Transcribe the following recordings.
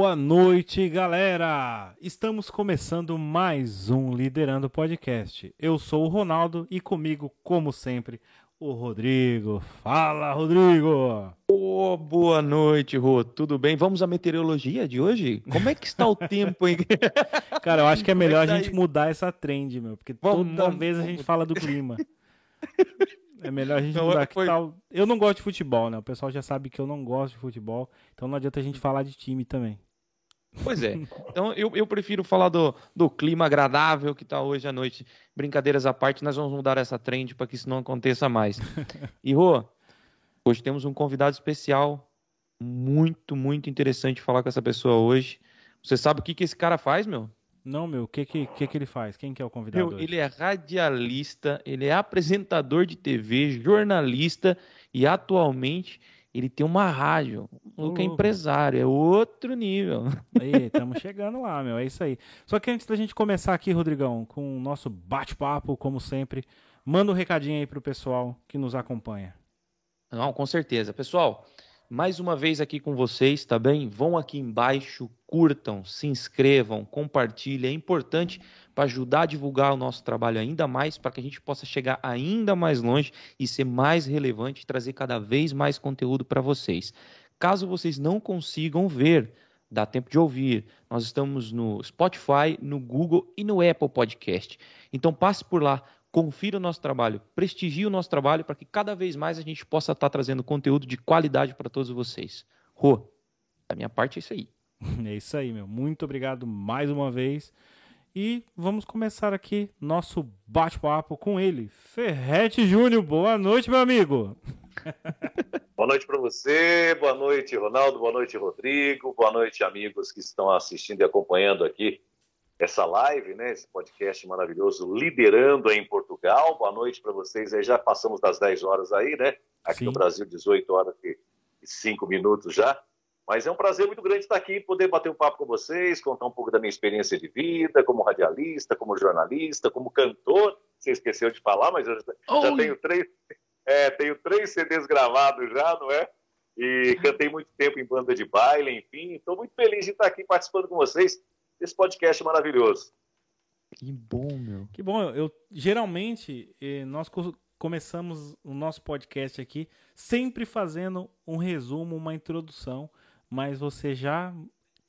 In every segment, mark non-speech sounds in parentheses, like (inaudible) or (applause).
Boa noite, galera! Estamos começando mais um Liderando Podcast. Eu sou o Ronaldo e comigo, como sempre, o Rodrigo. Fala, Rodrigo! Oh, boa noite, Rô. Tudo bem? Vamos à meteorologia de hoje? Como é que está o tempo, hein? (laughs) Cara, eu acho que é, é melhor a gente mudar essa trend, meu, porque vamos, toda vamos, vez a gente fala do clima. (laughs) É melhor a gente não, mudar. Foi... tal... Eu não gosto de futebol, né? O pessoal já sabe que eu não gosto de futebol, então não adianta a gente falar de time também. Pois é. Então eu, eu prefiro falar do, do clima agradável que está hoje à noite. Brincadeiras à parte, nós vamos mudar essa trend para que isso não aconteça mais. (laughs) E Rô, hoje temos um convidado especial, muito, muito interessante falar com essa pessoa hoje. Você sabe o que, que esse cara faz, meu? Não, meu, o que, que, que, que ele faz? Quem que é o convidado? Meu, ele é radialista, ele é apresentador de TV, jornalista e atualmente ele tem uma rádio. O Luca é empresário, é outro nível. Aí, (laughs) estamos chegando lá, meu. É isso aí. Só que antes da gente começar aqui, Rodrigão, com o nosso bate-papo, como sempre, manda um recadinho aí pro pessoal que nos acompanha. Não, com certeza. Pessoal, mais uma vez aqui com vocês, tá bem? Vão aqui embaixo, curtam, se inscrevam, compartilhem. É importante para ajudar a divulgar o nosso trabalho ainda mais, para que a gente possa chegar ainda mais longe e ser mais relevante, trazer cada vez mais conteúdo para vocês. Caso vocês não consigam ver, dá tempo de ouvir. Nós estamos no Spotify, no Google e no Apple Podcast. Então passe por lá, confira o nosso trabalho, prestigie o nosso trabalho para que cada vez mais a gente possa estar tá trazendo conteúdo de qualidade para todos vocês. Rô, da minha parte é isso aí. (laughs) É isso aí, meu. Muito obrigado mais uma vez. E vamos começar aqui nosso bate-papo com ele, Ferrete Júnior. Boa noite, meu amigo. (laughs) boa noite para você, boa noite, Ronaldo, boa noite, Rodrigo, boa noite, amigos que estão assistindo e acompanhando aqui essa live, né, esse podcast maravilhoso, liderando em Portugal. Boa noite para vocês. Aí já passamos das 10 horas aí, né? Aqui Sim. no Brasil, 18 horas e 5 minutos já. Mas é um prazer muito grande estar aqui, poder bater um papo com vocês, contar um pouco da minha experiência de vida, como radialista, como jornalista, como cantor. Você esqueceu de falar, mas eu já, já tenho três, é, tenho três CDs gravados já, não é? E cantei muito tempo em banda de baile, enfim. Estou muito feliz de estar aqui participando com vocês esse podcast maravilhoso. Que bom, meu. Que bom. Eu geralmente eh, nós começamos o nosso podcast aqui sempre fazendo um resumo, uma introdução, mas você já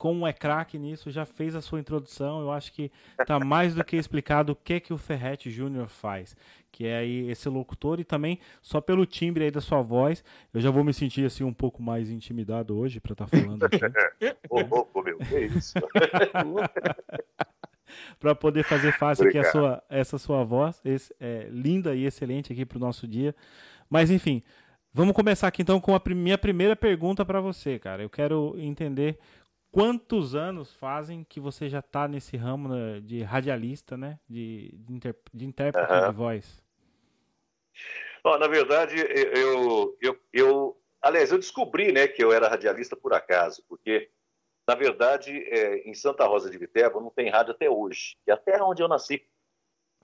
como é craque nisso, já fez a sua introdução. Eu acho que está mais do que explicado o que que o Ferret Júnior faz, que é aí esse locutor e também só pelo timbre aí da sua voz, eu já vou me sentir assim um pouco mais intimidado hoje para estar tá falando aqui. (laughs) Ô, meu, que isso? (laughs) para poder fazer fácil aqui a sua, essa sua voz, esse, é, linda e excelente aqui para o nosso dia. Mas enfim, vamos começar aqui então com a minha primeira pergunta para você, cara. Eu quero entender quantos anos fazem que você já está nesse ramo né, de radialista, né? De, de, inter, de intérprete uhum. de voz? Bom, na verdade, eu, eu, eu, aliás, eu descobri, né, que eu era radialista por acaso, porque na verdade, é, em Santa Rosa de Viterbo não tem rádio até hoje, que é a terra onde eu nasci.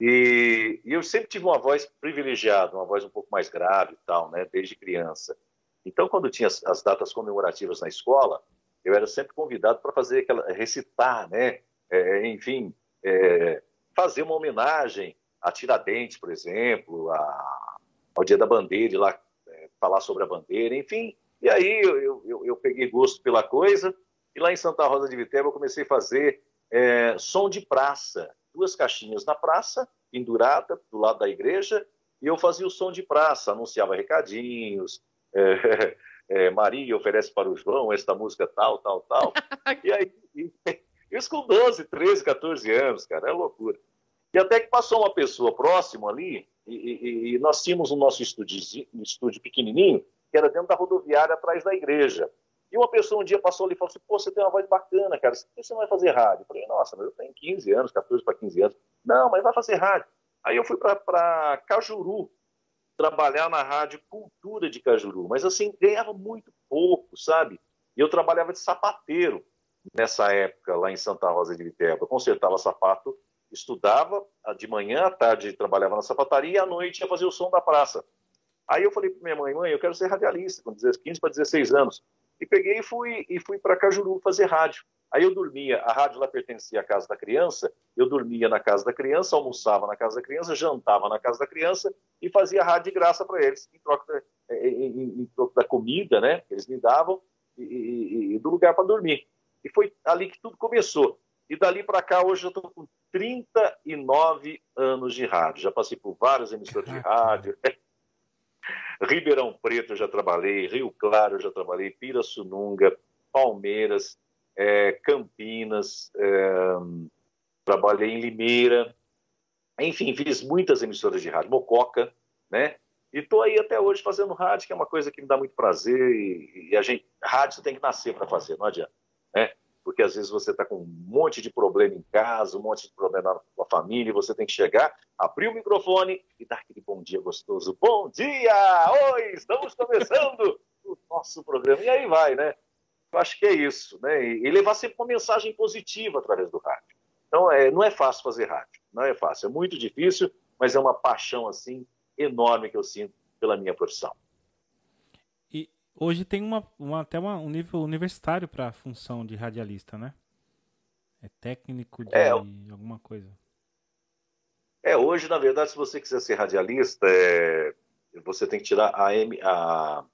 E, e, eu sempre tive uma voz privilegiada, uma voz um pouco mais grave e tal, né, desde criança. Então, quando tinha as, as datas comemorativas na escola, eu era sempre convidado para fazer aquela recitar, né? É, enfim, é, fazer uma homenagem a Tiradentes, por exemplo, a, ao Dia da Bandeira, e lá é, falar sobre a bandeira, enfim. E aí eu, eu, eu, peguei gosto pela coisa e lá em Santa Rosa de Viterbo eu comecei a fazer é, som de praça, duas caixinhas na praça, pendurada do lado da igreja, e eu fazia o som de praça, anunciava recadinhos, (laughs) é, é, Maria oferece para o João esta música tal, tal, tal. (laughs) e aí, e, isso com 12, 13, 14 anos, cara, é loucura. E até que passou uma pessoa próxima ali, e, e, e nós tínhamos o nosso estúdio, estúdio pequenininho, que era dentro da rodoviária, atrás da igreja. E uma pessoa um dia passou ali e falou assim: pô, você tem uma voz bacana, cara, por que você não vai fazer rádio? Eu falei: nossa, mas eu tenho 15 anos, 14 para 15 anos. Não, mas vai fazer rádio. Aí eu fui para Cajuru, trabalhar na rádio Cultura de Cajuru, mas assim, ganhava muito pouco, sabe? E eu trabalhava de sapateiro nessa época lá em Santa Rosa de Viterbo. Eu consertava sapato, estudava de manhã, à tarde trabalhava na sapataria e à noite ia fazer o som da praça. Aí eu falei para minha mãe, mãe, eu quero ser radialista, com 15 para 16 anos. E peguei e fui, e fui para Cajuru fazer rádio. Aí eu dormia, a rádio lá pertencia à casa da criança, eu dormia na casa da criança, almoçava na casa da criança, jantava na casa da criança e fazia rádio de graça para eles, em troca, da, em, em, em troca, da, comida, né, que eles me davam, e, e, e do lugar para dormir. E foi ali que tudo começou. E dali para cá, hoje eu estou com 39 anos de rádio. Já passei por várias emissoras de rádio. Ribeirão Preto eu já trabalhei, Rio Claro eu já trabalhei, Pirassununga, Palmeiras, é, Campinas, é, trabalhei em Limeira, enfim, fiz muitas emissoras de rádio, Mococa, né? E estou aí até hoje fazendo rádio, que é uma coisa que me dá muito prazer e, e a gente, rádio tem que nascer para fazer, não adianta, né? Porque às vezes você está com um monte de problema em casa, um monte de problema com a família, e você tem que chegar, abrir o microfone e dar aquele bom dia gostoso. Bom dia! Oi, estamos começando o nosso programa. E aí vai, né? Eu acho que é isso, né? E levar sempre uma mensagem positiva através do rádio. Então, é, não é fácil fazer rádio, não é fácil, é muito difícil, mas é uma paixão assim enorme que eu sinto pela minha profissão. Hoje tem uma, uma até uma, um nível universitário para a função de radialista, né? É técnico de é, alguma coisa. É, hoje, na verdade, se você quiser ser radialista, é, você tem que tirar a, M, a,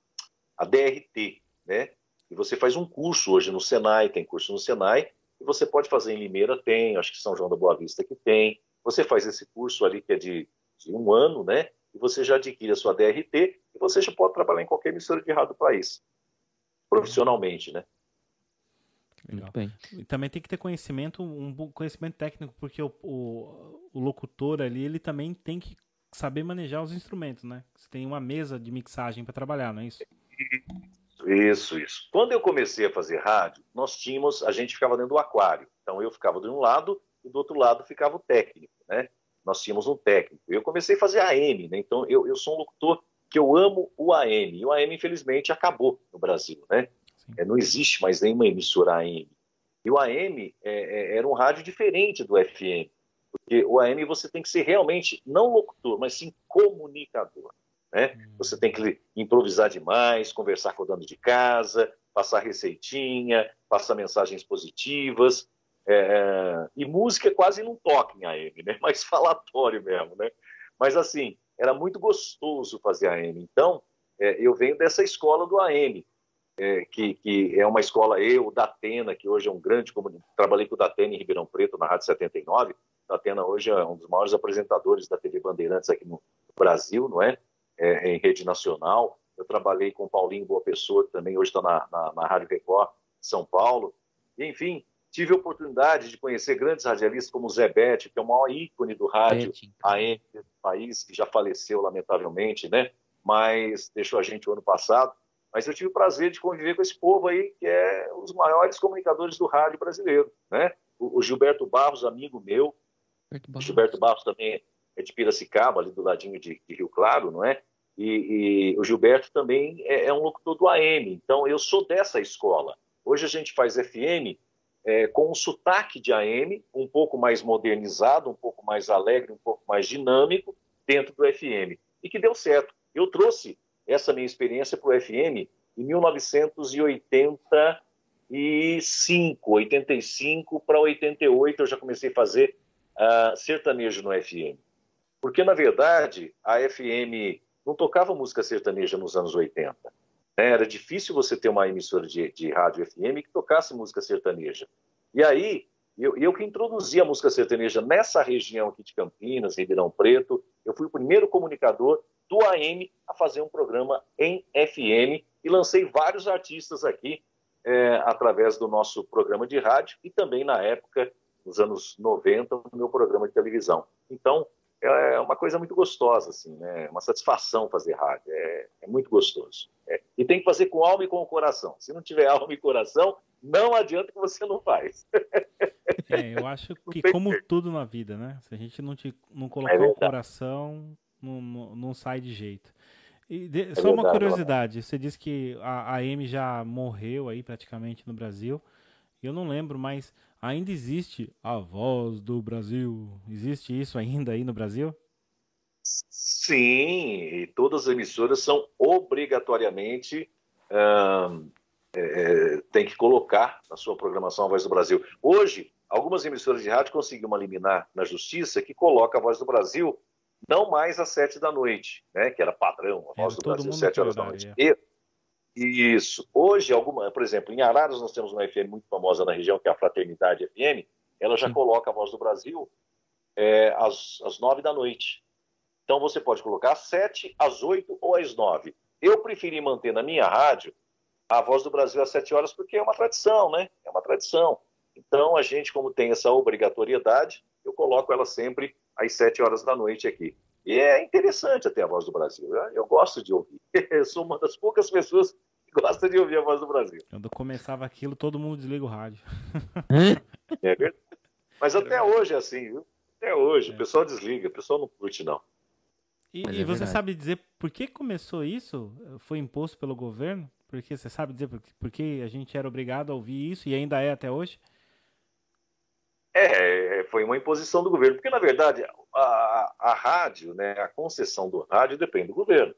a DRT, né? E você faz um curso hoje no Senai, tem curso no Senai, e você pode fazer em Limeira, tem, acho que São João da Boa Vista que tem. Você faz esse curso ali que é de, de um ano, né? E você já adquire a sua DRT e você já pode trabalhar em qualquer emissora de rádio do país. Profissionalmente, né? Legal. E também tem que ter conhecimento, um conhecimento técnico, porque o, o, o, locutor ali, ele também tem que saber manejar os instrumentos, né? Você tem uma mesa de mixagem para trabalhar, não é isso? Isso, isso. Quando eu comecei a fazer rádio, nós tínhamos, a gente ficava dentro do aquário. Então eu ficava de um lado e do outro lado ficava o técnico, né? Nós tínhamos um técnico. Eu comecei a fazer AM, né? Então eu, eu sou um locutor que eu amo o AM. E o AM, infelizmente, acabou no Brasil, né? É, não existe mais nenhuma emissora AM. E o AM é, é, era um rádio diferente do FM. Porque o AM você tem que ser realmente, não locutor, mas sim comunicador. Né? Hum. Você tem que improvisar demais, conversar com o dono de casa, passar receitinha, passar mensagens positivas. É, é e música quase não toca em AM, né? (laughs) mais falatório mesmo. Né? Mas assim, era muito gostoso fazer AM. Então, é, eu venho dessa escola do AM, é, que, que, é uma escola, eu, da Atena, que hoje é um grande trabalhei com o Datena em Ribeirão Preto, na Rádio 79. O Atena hoje é um dos maiores apresentadores da TV Bandeirantes aqui no Brasil, não é? é, em rede nacional. Eu trabalhei com o Paulinho Boa Pessoa, que também hoje está na, na, na Rádio Record São Paulo. Enfim, tive a oportunidade de conhecer grandes radialistas como o Zé Bete, que é o maior ícone do rádio AM do país, que já faleceu, lamentavelmente, né? Mas deixou a gente o ano passado. Mas eu tive o prazer de conviver com esse povo aí, que é os maiores comunicadores do rádio brasileiro, né? O, o Gilberto Barros, amigo meu. Barros. Gilberto Barros também é de Piracicaba, ali do ladinho de, de Rio Claro, não é? E, e o Gilberto também é, é, um locutor do AM, então eu sou dessa escola. Hoje a gente faz FM é, com um sotaque de AM, um pouco mais modernizado, um pouco mais alegre, um pouco mais dinâmico dentro do FM. E que deu certo. Eu trouxe essa minha experiência para o FM em 1985, 85 para 88 eu já comecei a fazer uh, sertanejo no FM. Porque, na verdade, a FM não tocava música sertaneja nos anos 80. Era difícil você ter uma emissora de, de rádio FM que tocasse música sertaneja. E aí, eu, eu que introduzi a música sertaneja nessa região aqui de Campinas, Ribeirão Preto, eu fui o primeiro comunicador do AM a fazer um programa em FM e lancei vários artistas aqui é, através do nosso programa de rádio e também na época, nos anos 90, no meu programa de televisão. Então, é uma coisa muito gostosa, assim, né? Uma satisfação fazer rádio, é, é muito gostoso. É. E tem que fazer com alma e com o coração. Se não tiver (laughs) alma e coração, não adianta que você não faz. (laughs) É, eu acho que como tudo na vida, né? Se a gente não, te, não colocar é o coração, não, não, não, sai de jeito. E de, é só uma curiosidade, você disse que a, a M já morreu aí praticamente no Brasil. Eu não lembro, mas ainda existe a voz do Brasil. Existe isso ainda aí no Brasil? Sim, e todas as emissoras são obrigatoriamente é, tem que colocar na sua programação a Voz do Brasil. Hoje, algumas emissoras de rádio conseguiram uma liminar na justiça que coloca a Voz do Brasil não mais às sete da noite, né, que era padrão, a Voz é, do Brasil às sete horas da noite. E, isso. Hoje, alguma, por exemplo, em Araras nós temos uma FM muito famosa na região, que é a Fraternidade FM, ela já Sim. coloca a Voz do Brasil é, às, às nove da noite. Então você pode colocar às sete, às oito ou às nove. Eu preferi manter na minha rádio a Voz do Brasil às sete horas, porque é uma tradição, né? É uma tradição. Então, a gente, como tem essa obrigatoriedade, eu coloco ela sempre às sete horas da noite aqui. E é interessante até a Voz do Brasil. Eu gosto de ouvir. (laughs) Eu sou uma das poucas pessoas que gosta de ouvir a Voz do Brasil. Quando começava aquilo, todo mundo desliga o rádio. É verdade. Mas até hoje é assim, viu? Até hoje. É. O pessoal desliga, o pessoal não curte, não. E, e é você sabe dizer por que começou isso? Foi imposto pelo governo? Porque você sabe dizer por, por que a gente era obrigado a ouvir isso e ainda é até hoje? É, é, foi uma imposição do governo, porque na verdade a, a rádio, né, a concessão do rádio depende do governo.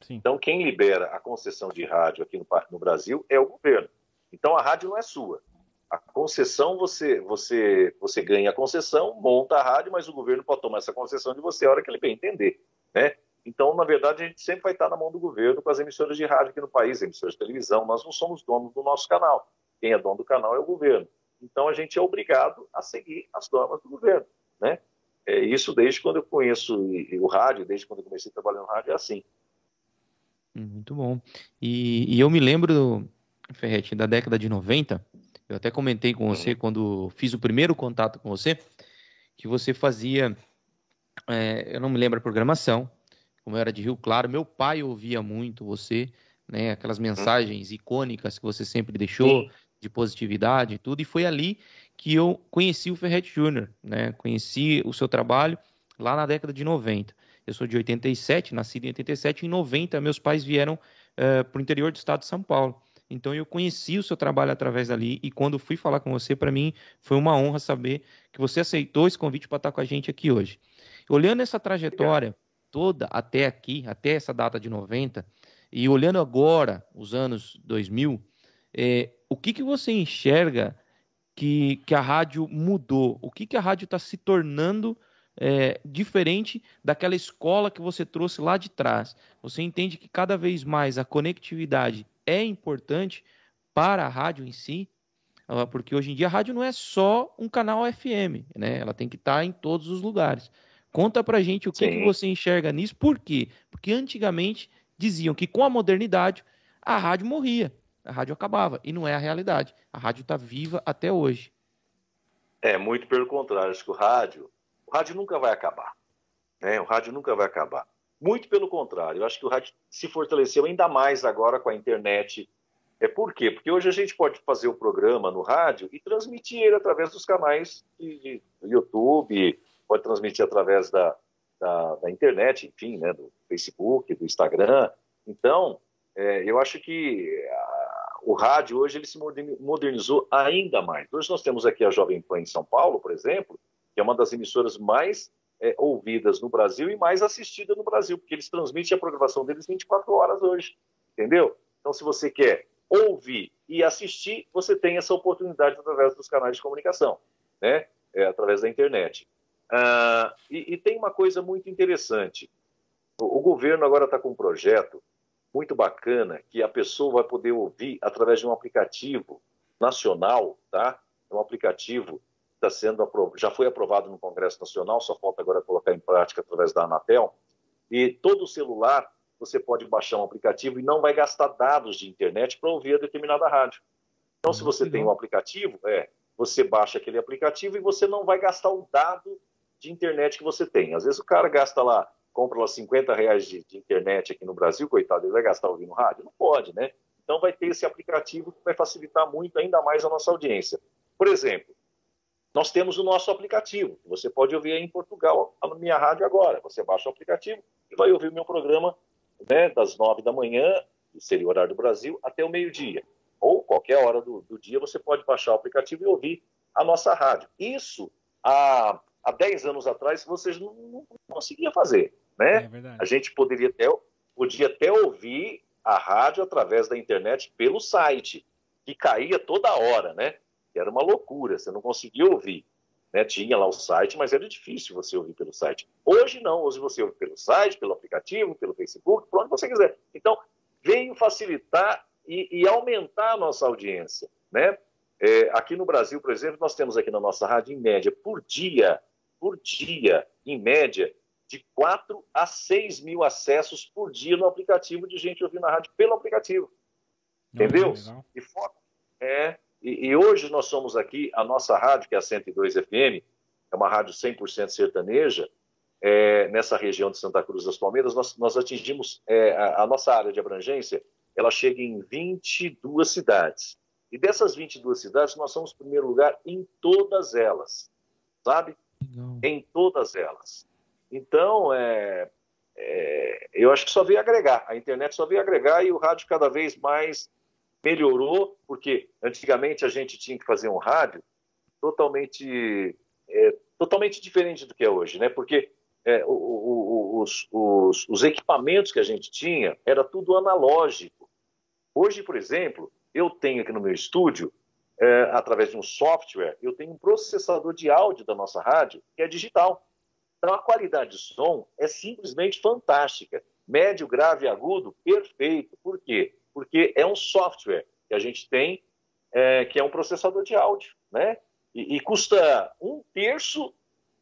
Sim. Então quem libera a concessão de rádio aqui no, no, Brasil é o governo. Então a rádio não é sua. A concessão você você você ganha a concessão, monta a rádio, mas o governo pode tomar essa concessão de você a hora que ele bem entender, né? Então, na verdade, a gente sempre vai estar na mão do governo com as emissoras de rádio aqui no país, emissoras de televisão. Nós não somos donos do nosso canal. Quem é dono do canal é o governo. Então, a gente é obrigado a seguir as normas do governo. Né? É, isso desde quando eu conheço o rádio, desde quando eu comecei a trabalhar no rádio, é assim. Hum, muito bom. E, e eu me lembro, Ferretti, da década de 90, eu até comentei com você uhum. quando fiz o primeiro contato com você, que você fazia, é, eu não me lembro a programação, como eu era de Rio Claro, meu pai ouvia muito você, né? Aquelas mensagens icônicas que você sempre deixou, Sim. De positividade e tudo. E foi ali que eu conheci o Ferret Júnior, né? Conheci o seu trabalho lá na década de 90. Eu sou de 87, nascido em 87. Em 90, meus pais vieram uh, eh, para o interior do estado de São Paulo. Então eu conheci o seu trabalho através dali e quando fui falar com você, para mim foi uma honra saber que você aceitou esse convite para estar com a gente aqui hoje. Olhando essa trajetória, toda até aqui, até essa data de 90, e olhando agora os anos 2000, é, o que, que você enxerga que, que a rádio mudou? O que, que a rádio está se tornando é, diferente daquela escola que você trouxe lá de trás? Você entende que cada vez mais a conectividade é importante para a rádio em si? Ah, porque hoje em dia a rádio não é só um canal FM, né? Ela tem que estar tá em todos os lugares. Conta pra gente o que, que, você enxerga nisso, por quê? Porque antigamente diziam que com a modernidade a rádio morria, a rádio acabava, e não é a realidade. A rádio está viva até hoje. É, muito pelo contrário, acho que o rádio, o rádio nunca vai acabar. Né? O rádio nunca vai acabar. Muito pelo contrário, acho que o rádio se fortaleceu ainda mais agora com a internet. É por quê? Porque hoje a gente pode fazer o programa no rádio e transmitir ele através dos canais de, de YouTube, pode transmitir através da, da, da internet, enfim, né, do Facebook, do Instagram. Então, é, eu acho que o rádio hoje ele se modernizou ainda mais. Hoje nós temos aqui a Jovem Pan em São Paulo, por exemplo, que é uma das emissoras mais é, ouvidas no Brasil e mais assistida no Brasil, porque eles transmitem a programação deles 24 horas hoje, entendeu? Então, se você quer ouvir e assistir, você tem essa oportunidade através dos canais de comunicação, né? É, através da internet. Ah, e, e, tem uma coisa muito interessante. O, o governo agora está com um projeto muito bacana que a pessoa vai poder ouvir através de um aplicativo nacional, tá? É um aplicativo está sendo já foi aprovado no Congresso Nacional, só falta agora colocar em prática através da Anatel. E todo celular você pode baixar um aplicativo e não vai gastar dados de internet para ouvir a determinada rádio. Então, se você tem um aplicativo, é, você baixa aquele aplicativo e você não vai gastar o dado de internet que você tem. Às vezes o cara gasta lá, compra lá 50 reais de, de internet aqui no Brasil, coitado, ele vai gastar ouvindo rádio? Não pode, né? Então vai ter esse aplicativo que vai facilitar muito ainda mais a nossa audiência. Por exemplo, nós temos o nosso aplicativo, você pode ouvir aí em Portugal, a minha rádio agora. Você baixa o aplicativo e vai ouvir o meu programa né, das nove da manhã, que seria o horário do Brasil, até o meio-dia. Ou qualquer hora do, do, dia você pode baixar o aplicativo e ouvir a nossa rádio. Isso, há 10 anos atrás vocês não, não conseguiam fazer. Né? É a gente poderia até, podia até ouvir a rádio através da internet pelo site. que caía toda hora, né? Era uma loucura, você não conseguia ouvir. Né? Tinha lá o site, mas era difícil você ouvir pelo site. Hoje não, hoje você ouve pelo site, pelo aplicativo, pelo Facebook, por onde você quiser. Então, veio facilitar e, e aumentar a nossa audiência. Né? É, aqui no Brasil, por exemplo, nós temos aqui na nossa rádio, em média, por dia, por dia, em média, de 4 a 6 mil acessos por dia no aplicativo de gente ouvindo a rádio pelo aplicativo. Entendeu? E, é, e, e, hoje nós somos aqui, a nossa rádio, que é a 102 FM, é uma rádio 100% sertaneja, é, nessa região de Santa Cruz das Palmeiras, nós, nós atingimos, é, a, a, nossa área de abrangência, ela chega em 22 cidades. E dessas 22 cidades, nós somos primeiro lugar em todas elas, sabe? Não. Em todas elas. Então, é, é, eu acho que só veio agregar. A internet só veio agregar e o rádio cada vez mais melhorou, porque antigamente a gente tinha que fazer um rádio totalmente, é, totalmente diferente do que é hoje, né? Porque é, o, o, os, os, os, equipamentos que a gente tinha era tudo analógico. Hoje, por exemplo, eu tenho aqui no meu estúdio, é, através de um software, eu tenho um processador de áudio da nossa rádio que é digital. Então a qualidade de som é simplesmente fantástica. Médio, grave, agudo, perfeito. Por quê? porque é um software que a gente tem, é, que é um processador de áudio, né? E, e, custa um terço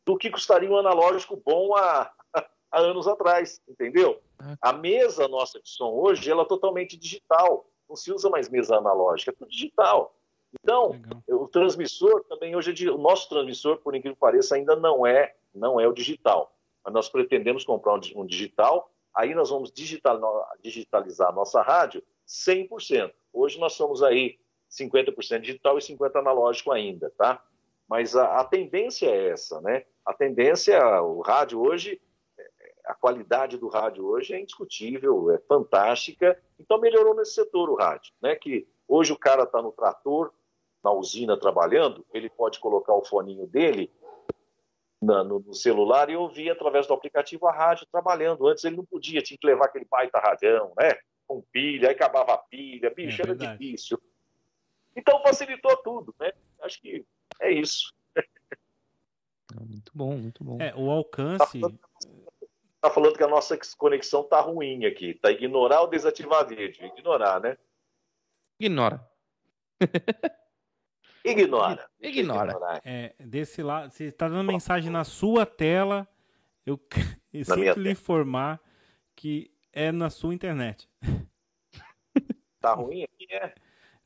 do que custaria um analógico bom há, há anos atrás, entendeu? A mesa nossa de som hoje, ela é totalmente digital, não se usa mais mesa analógica, é tudo digital. Então, Legal. o transmissor também hoje, é o nosso transmissor, por incrível que pareça, ainda não é, não é o digital. Mas nós pretendemos comprar um, digital, aí nós vamos digital, digitalizar a nossa rádio 100%. Hoje nós somos aí 50% digital e 50% analógico ainda, tá? Mas a, a, tendência é essa, né? A tendência, o rádio hoje, é, a qualidade do rádio hoje é indiscutível, é fantástica. Então melhorou nesse setor o rádio, né? Que hoje o cara está no trator, na usina trabalhando, ele pode colocar o foninho dele na, no, no, celular e ouvir através do aplicativo a rádio trabalhando. Antes ele não podia, tinha que levar aquele baita radião, né? com pilha, aí acabava a pilha, bicho, é era difícil. Então facilitou tudo, né? Acho que é isso. Muito bom, muito bom. É, o alcance. Tá falando, tá falando, que a nossa conexão tá ruim aqui. Tá ignorar ou desativar vídeo? Ignorar, né? Ignora. (laughs) Ignora. Ignora. É, desse lado, se tá dando mensagem na sua tela, eu, (laughs) eu sinto lhe informar que é na sua internet. (laughs) Tá ruim aqui, é?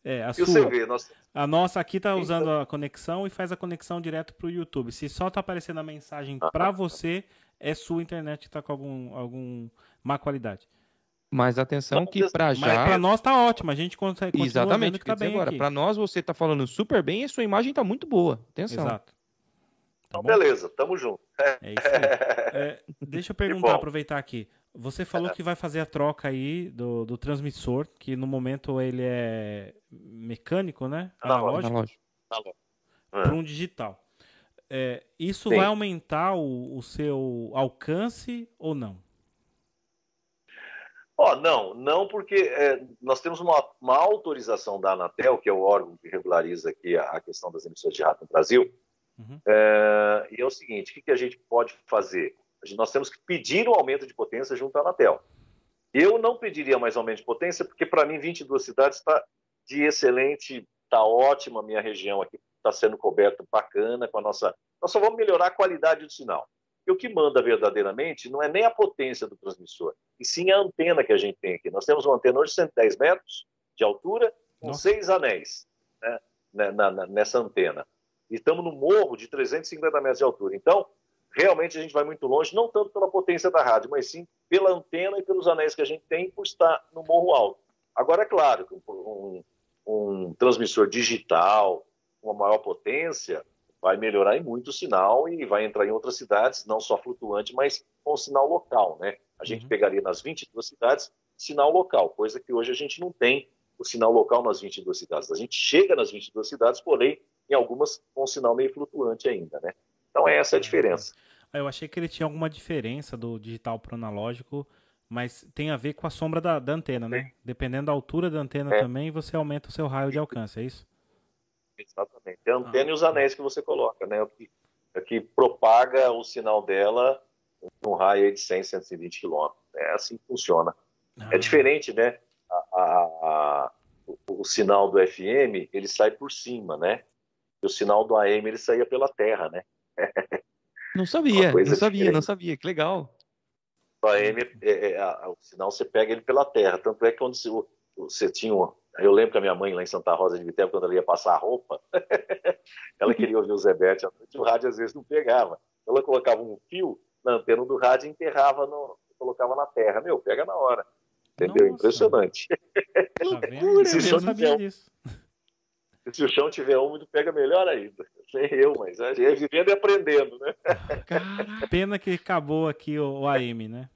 É, a e sua. Vê, nossa... A nossa aqui tá usando a conexão e faz a conexão direto pro YouTube. Se só tá aparecendo a mensagem ah, para você, é sua internet que tá com algum, algum má qualidade. Mas atenção que para já. Mas para nós tá ótimo, a gente consegue Exatamente, que tá bem agora. Para nós você tá falando super bem e sua imagem tá muito boa. Atenção. Exato. Tá então, beleza, tamo junto. (laughs) É isso aí. É, deixa eu perguntar, aproveitar aqui. Você falou que vai fazer a troca aí do, do transmissor, que no momento ele é mecânico, né? Analógico. Analógico. Para um digital. É, isso Sim. vai aumentar o, o, seu alcance ou não? Oh, não, não, porque é, nós temos uma, uma, autorização da Anatel, que é o órgão que regulariza aqui a, a questão das emissões de rádio no Brasil. Uhum. É, e é o seguinte: o que, que a gente pode fazer? nós temos que pedir um aumento de potência junto à Anatel. Eu não pediria mais aumento de potência, porque para mim 22 cidades está de excelente, está ótima a minha região aqui, está sendo coberta bacana com a nossa. Nós só vamos melhorar a qualidade do sinal. E o que manda verdadeiramente não é nem a potência do transmissor, e sim a antena que a gente tem aqui. Nós temos uma antena hoje de 110 metros de altura, com Nossa. seis anéis né, na, na, nessa antena. E estamos no morro de 350 metros de altura. Então, realmente a gente vai muito longe, não tanto pela potência da rádio, mas sim pela antena e pelos anéis que a gente tem por estar no morro alto. Agora, é claro, um, um transmissor digital, uma maior potência, vai melhorar em muito o sinal e vai entrar em outras cidades, não só flutuante, mas com sinal local, né? A gente uhum. pegaria nas 22 cidades sinal local, coisa que hoje a gente não tem o sinal local nas 22 cidades. A gente chega nas 22 cidades, porém, em algumas com sinal meio flutuante ainda, né? Então essa é a diferença. Eu achei que ele tinha alguma diferença do digital para o analógico, Mas tem a ver com a sombra da, da antena, né? Dependendo da altura da antena é. também, você aumenta o seu raio de alcance, é isso? Exatamente. É a antena ah. e os anéis que você coloca, né? O que, o que propaga o sinal dela num raio de 100, 120 quilômetros. É assim que funciona. É ah. É diferente, né? A, a, a, o, o, sinal do FM, ele sai por cima, né? E o sinal do AM, ele saía pela terra, né? Não sabia, não sabia, diferente. não sabia. Que legal. O AM, é, é, o sinal você pega ele pela terra. Tanto é que quando você, você tinha uma, eu lembro que a minha mãe lá em Santa Rosa de Viterbo, quando ela ia passar a roupa, (laughs) ela queria ouvir o Zé Bete à noite, o rádio às vezes não pegava. Ela colocava um fio na antena do rádio e enterrava, no, colocava na terra. Meu, pega na hora. Entendeu? Nossa. Impressionante. Tá (laughs) vendo? se, o chão tiver, se o chão tiver úmido, pega melhor ainda. (laughs) Sem eu, mas é vivendo e aprendendo, né? Cara, pena que acabou aqui o, o AM, né?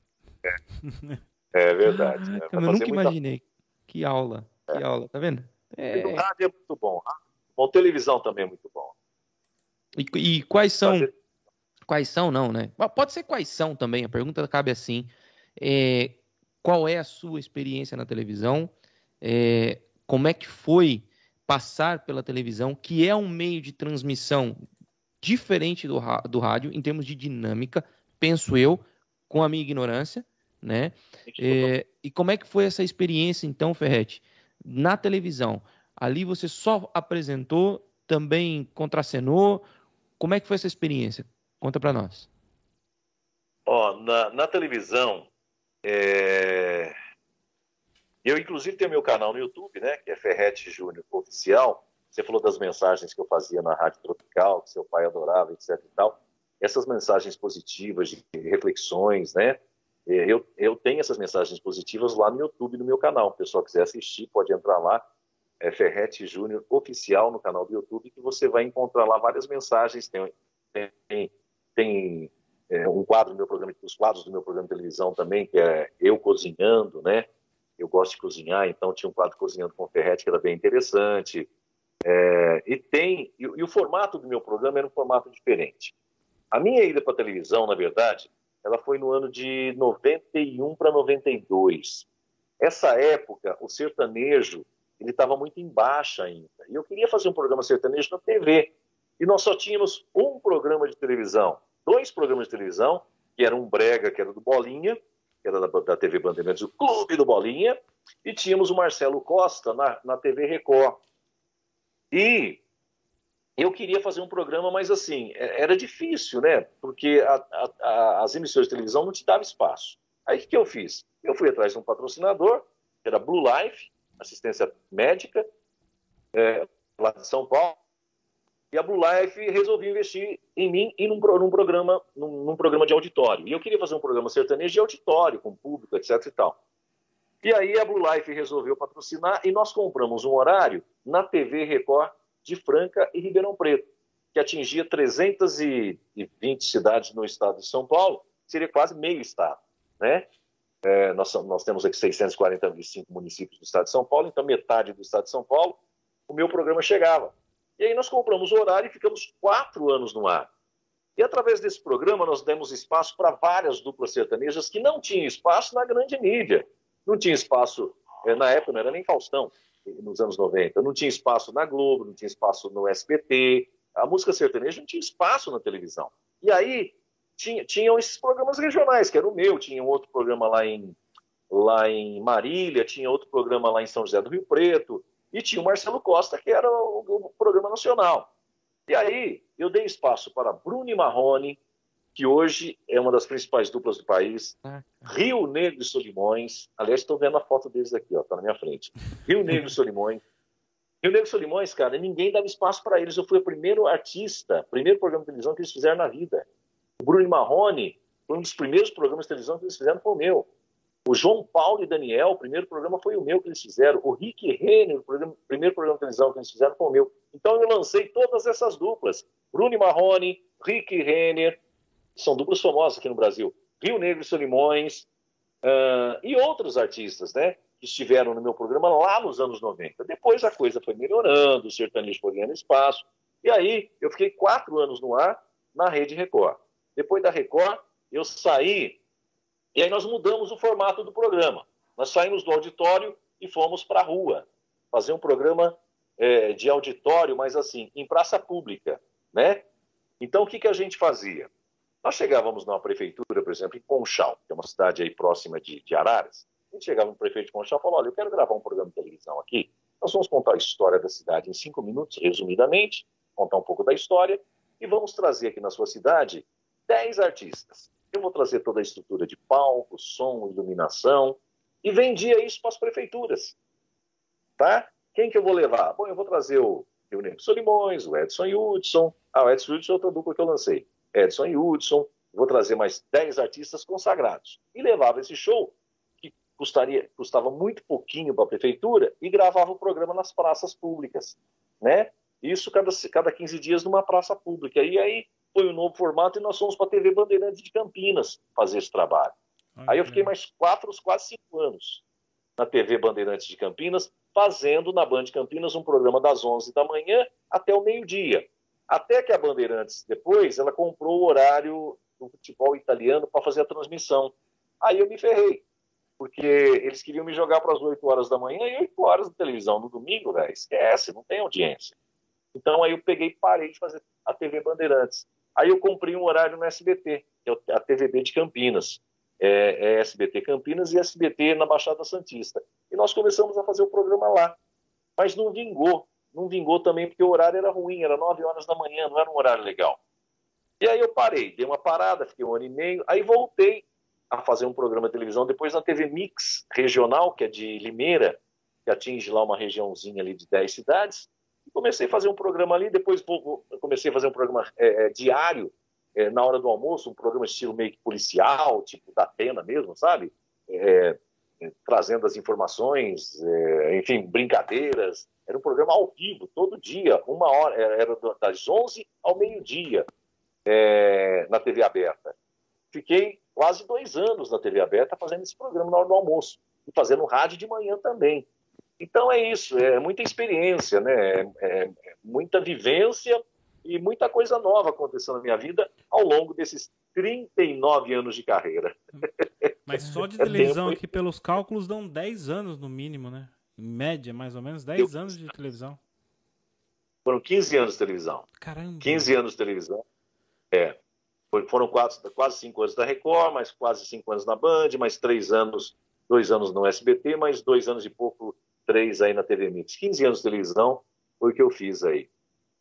É, é verdade. Caraca, é, eu nunca muita... imaginei. Que aula. Que aula, tá vendo? É... O rádio é muito bom. Bom, televisão também é muito bom. E, e quais são. Fazer... Quais são, não, né? Pode ser quais são também, a pergunta cabe assim. É, qual é a sua experiência na televisão? É, como é que foi passar pela televisão, que é um meio de transmissão diferente do, do rádio, em termos de dinâmica, penso eu, com a minha ignorância, né? É, e como é que foi essa experiência, então, Ferretti, na televisão? Ali você só apresentou, também contracenou. Como é que foi essa experiência? Conta para nós. Ó, na, na televisão, é... eu inclusive tenho meu canal no YouTube, né, que é Ferrete Júnior Oficial. Você falou das mensagens que eu fazia na Rádio Tropical, que seu pai adorava, etc e tal. Essas mensagens positivas, de reflexões, né, eu, eu tenho essas mensagens positivas lá no YouTube, no meu canal. O pessoal quiser assistir, pode entrar lá. É Ferrete Júnior Oficial no canal do YouTube, que você vai encontrar lá várias mensagens. Tem, tem, tem é, um quadro do meu programa, os quadros do meu programa de televisão também, que é eu cozinhando, né? Eu gosto de cozinhar, então tinha um quadro cozinhando com Ferrete que era bem interessante. É, e tem e, e o formato do meu programa era um formato diferente. A minha ida para a televisão, na verdade, ela foi no ano de 91 para 92. Essa época, o sertanejo ele estava muito em baixa ainda. E eu queria fazer um programa sertanejo na TV. E nós só tínhamos um programa de televisão, dois programas de televisão, que era um brega, que era do Bolinha, que era da, da TV Bandeirantes, o Clube do Bolinha, e tínhamos o Marcelo Costa na, na TV Record. E eu queria fazer um programa, mas assim, é, era difícil, né? Porque a, a, a, as emissoras de televisão não te davam espaço. Aí o que, eu fiz? Eu fui atrás de um patrocinador, que era Blue Life, assistência médica, é, lá de São Paulo, e a Blue Life resolveu investir em mim e num, num programa, num, num, programa de auditório. E eu queria fazer um programa sertanejo de auditório, com público, etc e tal. E aí a Blue Life resolveu patrocinar e nós compramos um horário na TV Record de Franca e Ribeirão Preto, que atingia 320 cidades no estado de São Paulo, seria quase meio estado, né? É, nós, nós, temos aqui 645 municípios do estado de São Paulo, então metade do estado de São Paulo, o meu programa chegava. E aí nós compramos o horário e ficamos quatro anos no ar. E através desse programa nós demos espaço para várias duplas sertanejas que não tinham espaço na grande mídia. Não tinha espaço, é, na época não era nem Faustão, nos anos 90. Não tinha espaço na Globo, não tinha espaço no SBT. A música sertaneja não tinha espaço na televisão. E aí tinha, tinham esses programas regionais, que era o meu, tinha um outro programa lá em, lá em Marília, tinha outro programa lá em São José do Rio Preto, e tinha o Marcelo Costa, que era o, o programa nacional. E aí eu dei espaço para Bruno Marrone, que hoje é uma das principais duplas do país. Ah. Rio Negro e Solimões. Aliás, estou vendo a foto deles aqui, ó, tá na minha frente. Rio (laughs) Negro e Solimões. Rio Negro e Solimões, cara, ninguém dava espaço para eles. Eu fui o primeiro artista, primeiro programa de televisão que eles fizeram na vida. O Bruno Marrone foi um dos primeiros programas de televisão que eles fizeram, foi o meu. O João Paulo e Daniel, o primeiro programa foi o meu que eles fizeram. O Rick Renner, o programa, primeiro programa de televisão que eles fizeram foi o meu. Então eu lancei todas essas duplas. Bruno Marrone, Rick Renner, são duplas famosas aqui no Brasil. Rio Negro e Solimões, uh, e outros artistas, né? Que estiveram no meu programa lá nos anos 90. Depois a coisa foi melhorando, o sertanejo foi ganhando espaço. E aí eu fiquei quatro anos no ar na Rede Record. Depois da Record, eu saí E aí nós mudamos o formato do programa. Nós saímos do auditório e fomos para a rua fazer um programa é, de auditório, mas assim, em praça pública, né? Então, o que, que a gente fazia? Nós chegávamos numa prefeitura, por exemplo, em Conchal, que é uma cidade aí próxima de, de Araras. A gente chegava no prefeito de Conchal e falou, olha, eu quero gravar um programa de televisão aqui. Nós vamos contar a história da cidade em cinco minutos, resumidamente, contar um pouco da história, e vamos trazer aqui na sua cidade dez artistas. Eu vou trazer toda a estrutura de palco, som, iluminação, e vendia isso para as prefeituras. Tá? Quem que eu vou levar? Bom, eu vou trazer o Leonardo Solimões, o Edson Hudson. Ah, o Edson Hudson é outra dupla que eu lancei. Edson Hudson. Vou trazer mais 10 artistas consagrados. E levava esse show, que custaria, custava muito pouquinho para a prefeitura, e gravava o programa nas praças públicas. Né? Isso cada, cada 15 dias numa praça pública. E aí foi um novo formato e nós fomos para a TV Bandeirantes de Campinas fazer esse trabalho. Aí eu fiquei mais quatro, quase cinco anos na TV Bandeirantes de Campinas, fazendo na Band Campinas um programa das 11 da manhã até o meio-dia. Até que a Bandeirantes, depois, ela comprou o horário do futebol italiano para fazer a transmissão. Aí eu me ferrei, porque eles queriam me jogar para as 8 horas da manhã e 8 horas de televisão no domingo, velho, esquece, não tem audiência. Então aí eu peguei e parei de fazer a TV Bandeirantes. Aí eu comprei um horário no SBT, é a TVB de Campinas é, é SBT Campinas e SBT na Baixada Santista. E nós começamos a fazer o programa lá. Mas não vingou. Não vingou também porque o horário era ruim, era 9 horas da manhã, não era um horário legal. E aí eu parei, dei uma parada, fiquei um ano e meio, aí voltei a fazer um programa de televisão, depois na TV Mix regional, que é de Limeira, que atinge lá uma regiãozinha ali de 10 cidades, e comecei a fazer um programa ali, depois comecei a fazer um programa é, é, diário é, na hora do almoço, um programa estilo meio que policial, tipo da Atena mesmo, sabe? É, é, trazendo as informações, é, enfim, brincadeiras. Era um programa ao vivo, todo dia, uma hora, era das 11 ao meio-dia, é, na TV aberta. Fiquei quase dois anos na TV aberta fazendo esse programa na hora do almoço e fazendo rádio de manhã também. Então é isso, é muita experiência, né? é, é muita vivência e muita coisa nova aconteceu na minha vida ao longo desses 39 anos de carreira. (laughs) Mas só de televisão aqui, pelos cálculos, dão 10 anos no mínimo, né? Em média, mais ou menos, 10 Eu... anos de televisão. Foram 15 anos de televisão. Caramba! 15 anos de televisão. É. Foram quase, quase 5 anos da Record, mais quase 5 anos na Band, mais 3 anos, 2 anos no SBT, mais 2 anos e pouco, 3 aí na TV Mix. 15 anos de televisão foi o que eu fiz aí.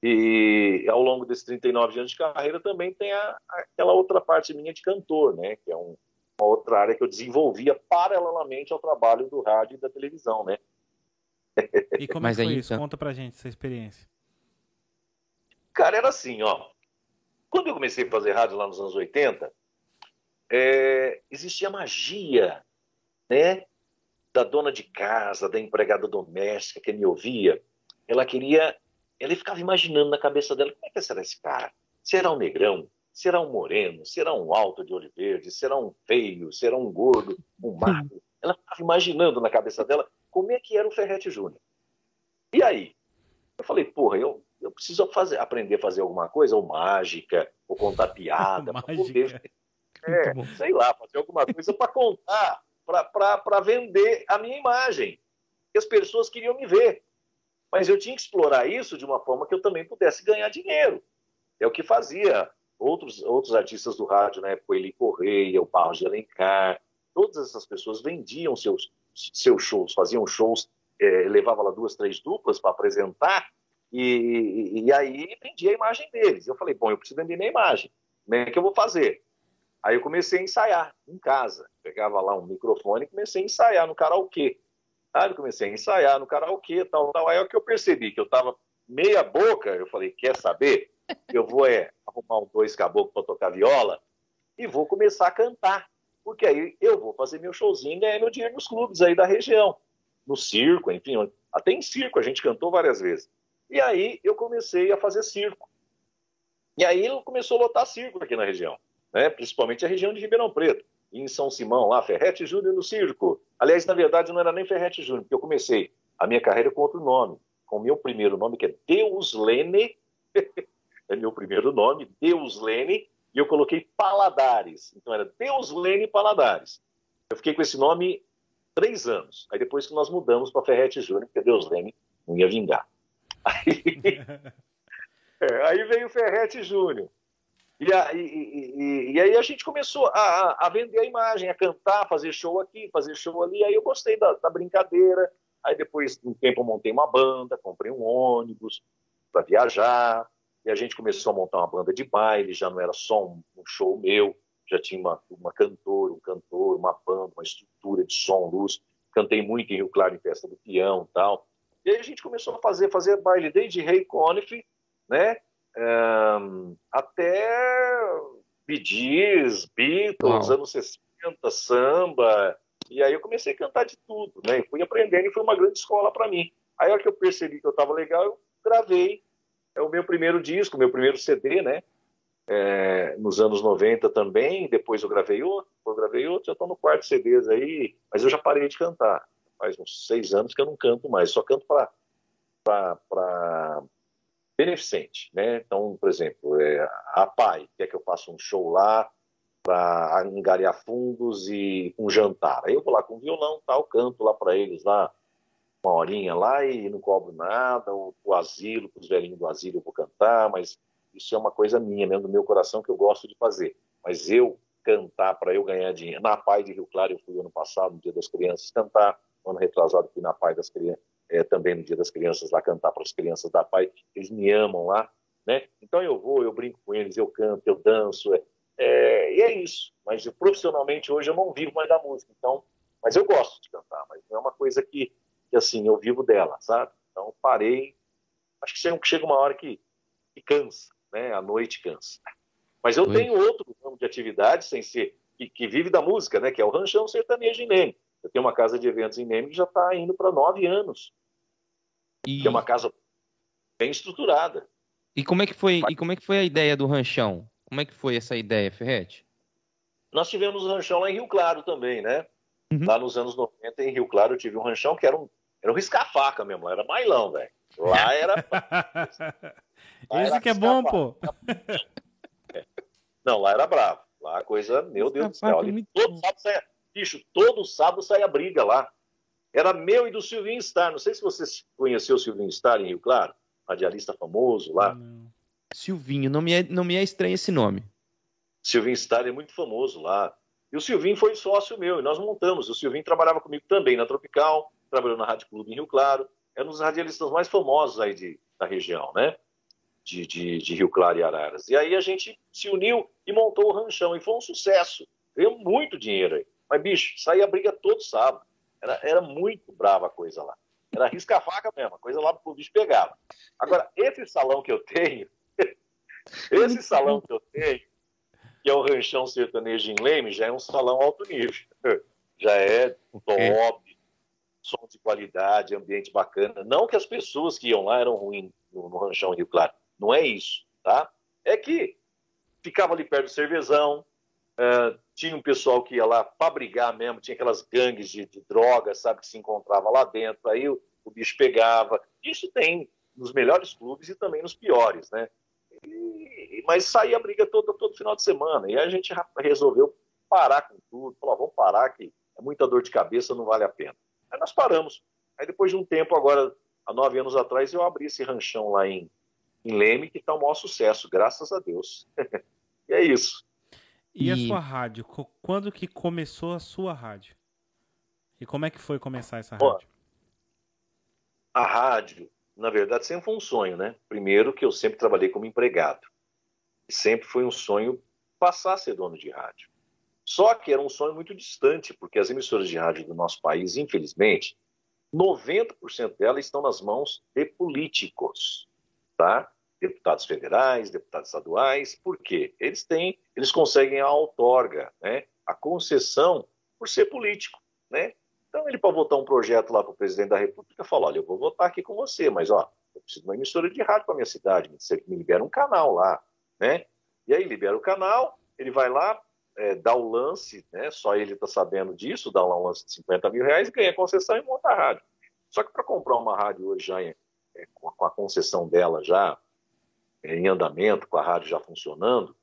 E ao longo desses 39 anos de carreira também tem a, aquela outra parte minha de cantor, né? Que é um, uma outra área que eu desenvolvia paralelamente ao trabalho do rádio e da televisão, né? E como Mas é que foi isso? Então... Conta pra gente essa experiência. Cara, era assim, ó. Quando eu comecei a fazer rádio lá nos anos 80, é, existia magia, né? Da dona de casa, da empregada doméstica que me ouvia. Ela queria ele ficava imaginando na cabeça dela como é que será esse cara? Será um negrão? Será um moreno? Será um alto de olho verde? Será um feio? Será um gordo? Um magro? Ela ficava imaginando na cabeça dela como é que era o Ferrete Júnior. E aí? Eu falei, porra, eu, eu preciso fazer, aprender a fazer alguma coisa, ou mágica, ou contar (laughs) piada, para poder. (laughs) É, sei lá, fazer alguma coisa para contar, para vender a minha imagem. E as pessoas queriam me ver. Mas eu tinha que explorar isso de uma forma que eu também pudesse ganhar dinheiro. É o que fazia outros, outros artistas do rádio, né? época, o Eli Correia, o Barros de Alencar, todas essas pessoas vendiam seus, seus shows, faziam shows, é, levava lá duas, três duplas para apresentar, e, e, aí vendia a imagem deles. Eu falei, bom, eu preciso vender minha imagem. Como é que eu vou fazer? Aí eu comecei a ensaiar em casa. Pegava lá um microfone e comecei a ensaiar no karaokê. Aí eu comecei a ensaiar no karaokê, tal, tal. Aí é o que eu percebi, que eu tava meia boca, eu falei, quer saber? Eu vou é, arrumar um dois caboclos para tocar viola e vou começar a cantar. Porque aí eu vou fazer meu showzinho e ganhar meu dinheiro nos clubes aí da região. No circo, enfim, até em circo a gente cantou várias vezes. E aí eu comecei a fazer circo. E aí começou a lotar circo aqui na região, né? principalmente a região de Ribeirão Preto em São Simão, lá, Ferrete Júnior no circo. Aliás, na verdade, não era nem Ferrete Júnior, porque eu comecei a minha carreira com outro nome, com o meu primeiro nome, que é Deus Lene, (laughs) é meu primeiro nome, Deus Lene, e eu coloquei Paladares. Então era Deus Lene Paladares. Eu fiquei com esse nome três anos. Aí depois que nós mudamos para Ferrete Júnior, porque Deus Lene não ia vingar. (laughs) Aí, é, aí veio Ferrete Júnior. E, a, e, e, e, aí a gente começou a, a, vender a imagem, a cantar, fazer show aqui, fazer show ali. Aí eu gostei da, da brincadeira. Aí depois, um tempo, eu montei uma banda, comprei um ônibus para viajar. E a gente começou a montar uma banda de baile, já não era só um, um show meu, já tinha uma, uma cantora, um cantor, uma banda, uma estrutura de som, luz. Cantei muito em Rio Claro, em festa do peão tal. E aí a gente começou a fazer, fazer baile desde Ray Conniff, né? Um, até Bidis, Beatles, Uau. anos 60, samba. E aí eu comecei a cantar de tudo, né? E fui aprendendo e foi uma grande escola para mim. Aí a hora que eu percebi que eu estava legal, eu gravei é o meu primeiro disco, meu primeiro CD, né? É, nos anos 90 também, depois eu gravei outro, eu gravei outro, já estou no quarto CDs aí, mas eu já parei de cantar. Faz uns seis anos que eu não canto mais, só canto para beneficente, né? Então, por exemplo, é, a PAI quer que eu faça um show lá para angariar fundos e um jantar. Aí eu vou lá com violão, tal, canto lá para eles lá uma horinha lá e não cobro nada, o, asilo, para os velhinhos do asilo eu vou cantar, mas isso é uma coisa minha, mesmo do meu coração, que eu gosto de fazer. Mas eu cantar para eu ganhar dinheiro. Na PAI de Rio Claro eu fui ano passado, no Dia das Crianças, cantar. Ano retrasado fui na PAI das Crianças, é, também no Dia das Crianças, lá cantar para as crianças da PAI. Eles me amam lá, né? Então eu vou, eu brinco com eles, eu canto, eu danço. É, é, e é isso. Mas eu, profissionalmente hoje eu não vivo mais da música. Então, mas eu gosto de cantar, mas não é uma coisa que que assim, eu vivo dela, sabe? Então parei. Acho que chega, uma hora que, que cansa, né? A noite cansa. Mas eu Oi. tenho outro ramo de atividade sem ser que, que, vive da música, né? Que é o Ranchão Sertanejo em Neme. Eu tenho uma casa de eventos em Neme que já está indo para nove anos. E... Que é uma casa bem estruturada. E como é que foi? E como é que foi a ideia do ranchão? Como é que foi essa ideia, Ferrete? Nós tivemos ranchão lá em Rio Claro também, né? Uhum. Lá nos anos 90, em Rio Claro, eu tive um ranchão que era um, era um risca-faca mesmo, era bailão, velho. Lá era. (laughs) Lá Esse era que é bom, pô. Não, lá era bravo. Lá a coisa, meu Deus do céu. Ali, todo sábado saia, bicho, todo sábado saia briga lá. Era meu e do Silvinho Star. Não sei se você conheceu o Silvinho Star em Rio Claro, radialista famoso lá. Não. Silvinho, não me, é, não me é estranho esse nome. Silvinho Star é muito famoso lá. E o Silvinho foi sócio meu, e nós montamos. O Silvinho trabalhava comigo também na Tropical, trabalhou na Rádio Clube em Rio Claro, é um dos radialistas mais famosos aí de, da região, né? De, de, de, Rio Claro e Araras. E aí a gente se uniu e montou o ranchão, e foi um sucesso. Ganhou muito dinheiro aí. Mas, bicho, saía briga todo sábado. Era, era muito brava a coisa lá. Era risca-faca mesmo, a coisa lá pro bicho pegava. Agora, esse salão que eu tenho, (laughs) esse salão que eu tenho, que é o Ranchão Sertanejo em Leme, já é um salão alto nível. (laughs) Já é top, som de qualidade, ambiente bacana. Não que as pessoas que iam lá eram ruins no, no Ranchão Rio Claro. Não é isso, tá? É que ficava ali perto do cervezão, uh, tinha um pessoal que ia lá para brigar mesmo, tinha aquelas gangues de, de drogas, sabe, que se encontrava lá dentro, aí o, o, bicho pegava. Isso tem nos melhores clubes e também nos piores, né? E, mas saía a briga toda, todo final de semana, e a gente resolveu parar com tudo, falou, vamos parar que é muita dor de cabeça, não vale a pena. Aí nós paramos. Aí depois de um tempo, agora, há nove anos atrás, eu abri esse ranchão lá em, em Leme, que está um maior sucesso, graças a Deus. (laughs) e é isso. E, e, a sua rádio? Quando que começou a sua rádio? E como é que foi começar essa rádio? a rádio, na verdade, sempre foi um sonho, né? Primeiro que eu sempre trabalhei como empregado. E sempre foi um sonho passar a ser dono de rádio. Só que era um sonho muito distante, porque as emissoras de rádio do nosso país, infelizmente, 90% delas estão nas mãos de políticos, tá? Deputados federais, deputados estaduais, por quê? Eles têm, eles conseguem a outorga, né? A concessão por ser político, né? Então ele para votar um projeto lá para o presidente da República fala, olha, eu vou votar aqui com você, mas ó, eu preciso de uma emissora de rádio para minha cidade, me libera um canal lá, né? E aí libera o canal, ele vai lá, é, dá o lance, né, só ele está sabendo disso, dá lá um lance de 50 mil reais, ganha concessão e monta a rádio. Só que para comprar uma rádio hoje já é, com, a, concessão dela já é, em andamento, com a rádio já funcionando,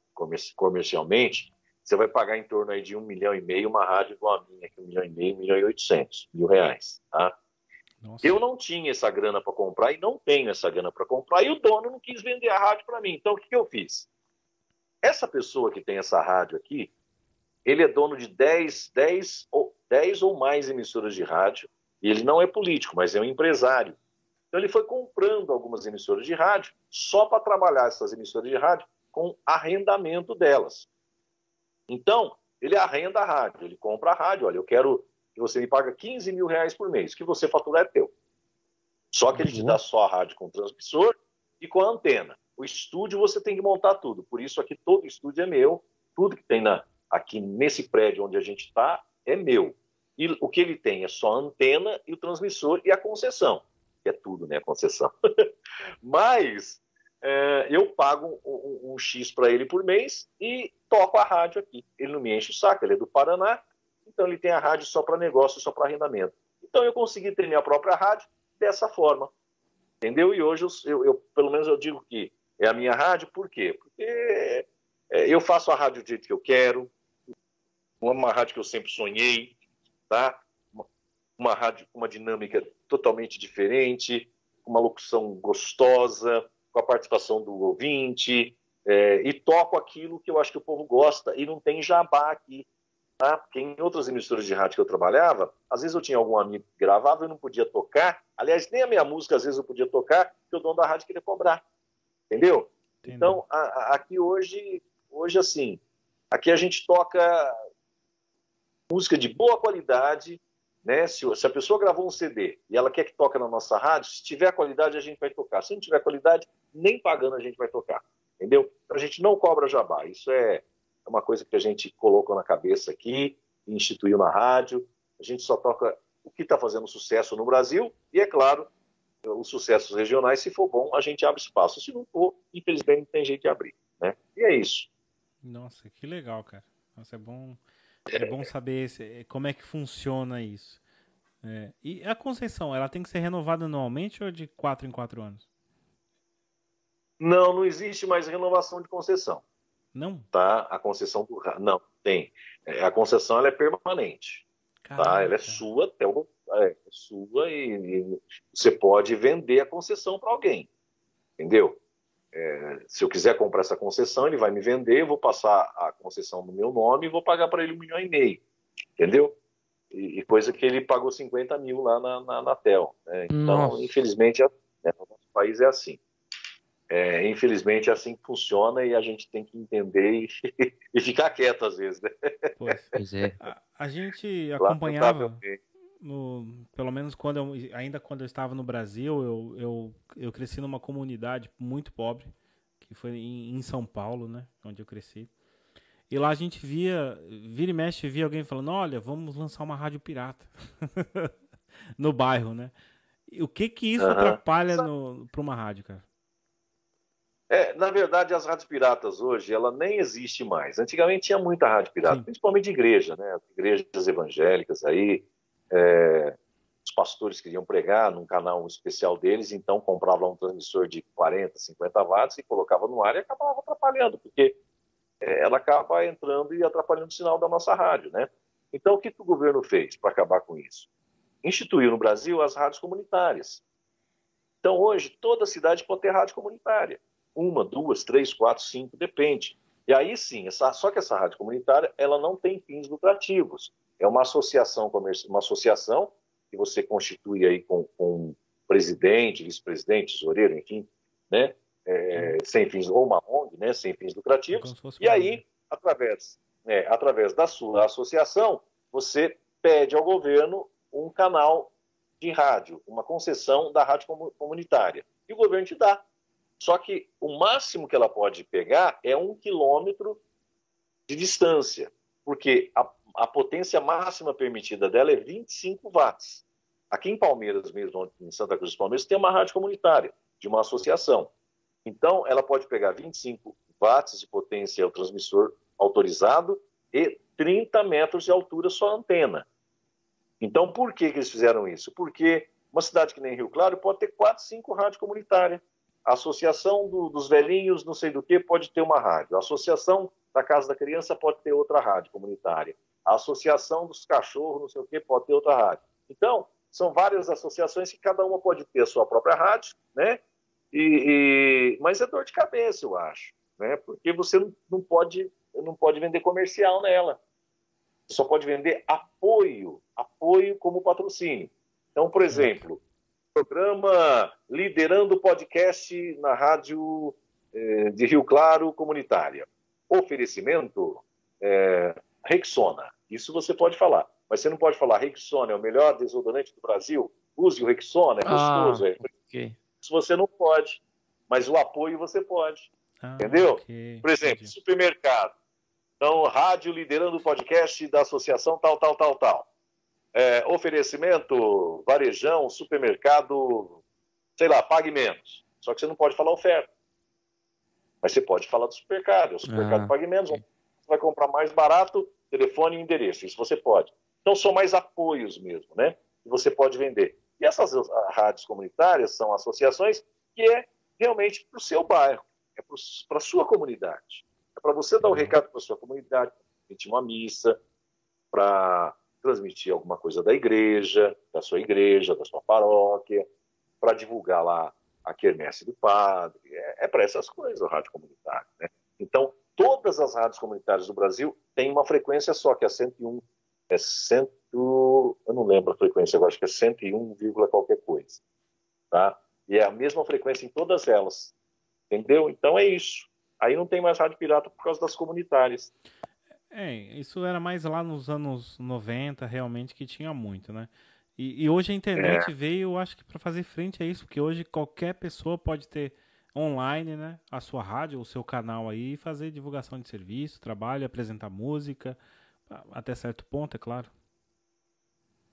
comercialmente, você vai pagar em torno aí de um milhão e meio uma rádio igual a minha, aqui um milhão e meio, um milhão e oitocentos mil reais, tá? Nossa. Eu não tinha essa grana para comprar e não tenho essa grana para comprar e o dono não quis vender a rádio para mim. Então o que, que eu fiz? Essa pessoa que tem essa rádio aqui, ele é dono de 10, 10, ou, 10 ou mais emissoras de rádio e ele não é político, mas é um empresário. Então ele foi comprando algumas emissoras de rádio só para trabalhar essas emissoras de rádio com arrendamento delas. Então, ele arrenda a rádio, ele compra a rádio, olha, eu quero que você me paga 15 mil reais por mês, que você faturar é teu. Só que ele te uhum. dá só a rádio com o transmissor e com a antena. O estúdio você tem que montar tudo. Por isso aqui todo estúdio é meu. Tudo que tem na, aqui nesse prédio onde a gente está é meu. E o que ele tem é só a antena e o transmissor e a concessão. Que é tudo, né? A concessão. (laughs) Mas é, eu pago um, um X para ele por mês e toco a rádio aqui. Ele não me enche o saco, ele é do Paraná, então ele tem a rádio só para negócio, só para arrendamento. Então eu consegui ter minha própria rádio dessa forma. Entendeu? E hoje eu, eu, pelo menos eu digo que é a minha rádio, por quê? Porque é, eu faço a rádio do jeito que eu quero, uma rádio que eu sempre sonhei, tá? Uma, uma rádio com uma dinâmica totalmente diferente, uma locução gostosa, com a participação do ouvinte, é, e toco aquilo que eu acho que o povo gosta, e não tem jabá aqui. Tá? Porque em outras emissoras de rádio que eu trabalhava, às vezes eu tinha algum amigo que gravava e eu não podia tocar. Aliás, nem a minha música às vezes eu podia tocar, porque o dono da rádio queria cobrar. Entendeu? Entendi. Então, a, a, aqui hoje, hoje, assim, aqui a gente toca música de boa qualidade, né? Se, se, a pessoa gravou um CD e ela quer que toque na nossa rádio, se tiver qualidade, a gente vai tocar. Se não tiver qualidade, nem pagando a gente vai tocar. Entendeu? Então, a gente não cobra jabá. Isso é, é uma coisa que a gente colocou na cabeça aqui, instituiu na rádio. A gente só toca o que está fazendo sucesso no Brasil e, é claro, os sucessos regionais. Se for bom, a gente abre espaço. Se não for, infelizmente, não tem jeito de abrir. Né? E é isso. Nossa, que legal, cara. Nossa, é bom, é bom saber esse, como é que funciona isso. É. E a concessão, ela tem que ser renovada anualmente ou de quatro em quatro anos? Não, não existe mais renovação de concessão. Não? Tá? A concessão do não tem. É, a concessão ela é permanente. Caraca. Tá? Ela é sua até o é, é sua e, e, você pode vender a concessão para alguém. Entendeu? É, se eu quiser comprar essa concessão, ele vai me vender, eu vou passar a concessão no meu nome e vou pagar para ele um milhão e meio. Entendeu? E, e, coisa que ele pagou 50 mil lá na, na, na TEL. Né? Então, Nossa. infelizmente, é, né, o nosso país é assim. É, infelizmente é assim que funciona e a gente tem que entender e, (laughs) e ficar quieto às vezes. Né? Pois é. A, a gente acompanhava, no, pelo menos quando eu, ainda quando eu estava no Brasil, eu, eu, eu cresci numa comunidade muito pobre, que foi em, em São Paulo, né, onde eu cresci. E lá a gente via, vira e mexe, via alguém falando, olha, vamos lançar uma rádio pirata (laughs) no bairro, né? E o que que isso uhum. atrapalha para uma rádio, cara? É, na verdade, as rádios piratas hoje, ela nem existe mais. Antigamente tinha muita rádio pirata, Sim. principalmente de igreja, né? Igrejas evangélicas aí, é, os pastores queriam pregar num canal especial deles, então compravam um transmissor de 40, 50 watts e colocava no ar e acabava atrapalhando, porque é, ela acaba entrando e atrapalhando o sinal da nossa rádio, né? Então, o que, que o governo fez para acabar com isso? Instituiu no Brasil as rádios comunitárias. Então, hoje, toda cidade pode ter rádio comunitária uma, duas, três, quatro, cinco, depende. E aí sim, essa, só que essa rádio comunitária ela não tem fins lucrativos. É uma associação comercial, uma associação que você constitui aí com, com presidente, vice-presidente, tesoureiro, enfim, né? É, sem fins ou uma ONG, né? Sem fins lucrativos. E aí, através, é, através da sua associação, você pede ao governo um canal de rádio, uma concessão da rádio comunitária. E o governo te dá. Só que o máximo que ela pode pegar é um quilômetro de distância, porque a, a potência máxima permitida dela é 25 watts. Aqui em Palmeiras mesmo, em Santa Cruz dos Palmeiras, tem uma rádio comunitária de uma associação. Então, ela pode pegar 25 watts de potência o transmissor autorizado e 30 metros de altura só a antena. Então, por que, que eles fizeram isso? Porque uma cidade que nem Rio Claro pode ter 4, 5 rádios comunitárias a associação do, dos velhinhos, não sei do que, pode ter uma rádio. A associação da Casa da Criança pode ter outra rádio comunitária. A associação dos cachorros, não sei o que, pode ter outra rádio. Então, são várias associações que cada uma pode ter a sua própria rádio, né? E, e... mas é dor de cabeça, eu acho, né? Porque você não pode, não pode vender comercial nela. Você só pode vender apoio, apoio como patrocínio. Então, por exemplo, programa Liderando Podcast na rádio eh, de Rio Claro Comunitária. Oferecimento eh, Rexona. Isso você pode falar. Mas você não pode falar Rexona é o melhor desodorante do Brasil. Use o Rexona, é ah, gostoso. Ah, é. Okay. Isso você não pode. Mas o apoio você pode. Ah, entendeu? Okay. Por exemplo, Entendi. supermercado. Então, rádio liderando o podcast da associação tal, tal, tal, tal. É, oferecimento, varejão, supermercado, sei lá, pague menos. Só que você não pode falar oferta. Mas você pode falar do supermercado. O supermercado ah, pague menos. Okay. Você vai comprar mais barato, telefone e endereço. Isso você pode. Então são mais apoios mesmo, né? Que você pode vender. E essas rádios comunitárias são associações que é realmente para o seu bairro, é para a sua comunidade. É para você dar o um recado para a sua comunidade, transmitir uma missa, para transmitir alguma coisa da igreja, da sua igreja, da sua paróquia, para divulgar lá a quermesse do padre. É, é para essas coisas a rádio comunitária. Né? Então, todas as rádios comunitárias do Brasil têm uma frequência só, que é 101, é cento, eu não lembro a frequência, eu acho que é 101, qualquer coisa, tá? E é a mesma frequência em todas elas, entendeu? Então é isso. Aí não tem mais rádio pirata por causa das comunitárias. É, isso era mais lá nos anos 90, realmente, que tinha muito, né? E, e hoje a internet é. veio, eu acho que para fazer frente a isso, porque hoje qualquer pessoa pode ter online, né? A sua rádio, o seu canal aí, fazer divulgação de serviço, trabalho, apresentar música, até certo ponto, é claro.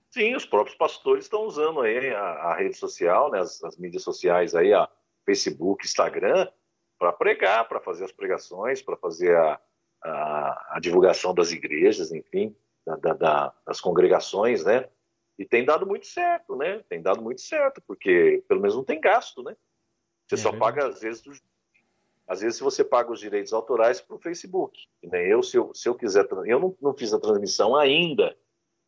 Sim, os próprios pastores estão usando aí a, a rede social, né? As, as, mídias sociais aí, a Facebook, Instagram, para pregar, para fazer as pregações, para fazer a, a, a, divulgação das igrejas, enfim, da, da, da, das congregações, né? E tem dado muito certo, né? Tem dado muito certo, porque pelo menos não tem gasto, né? Você é só verdade. paga, às vezes, do... às vezes você paga os direitos autorais para o Facebook. nem eu, se eu, se eu quiser, eu não, não fiz a transmissão ainda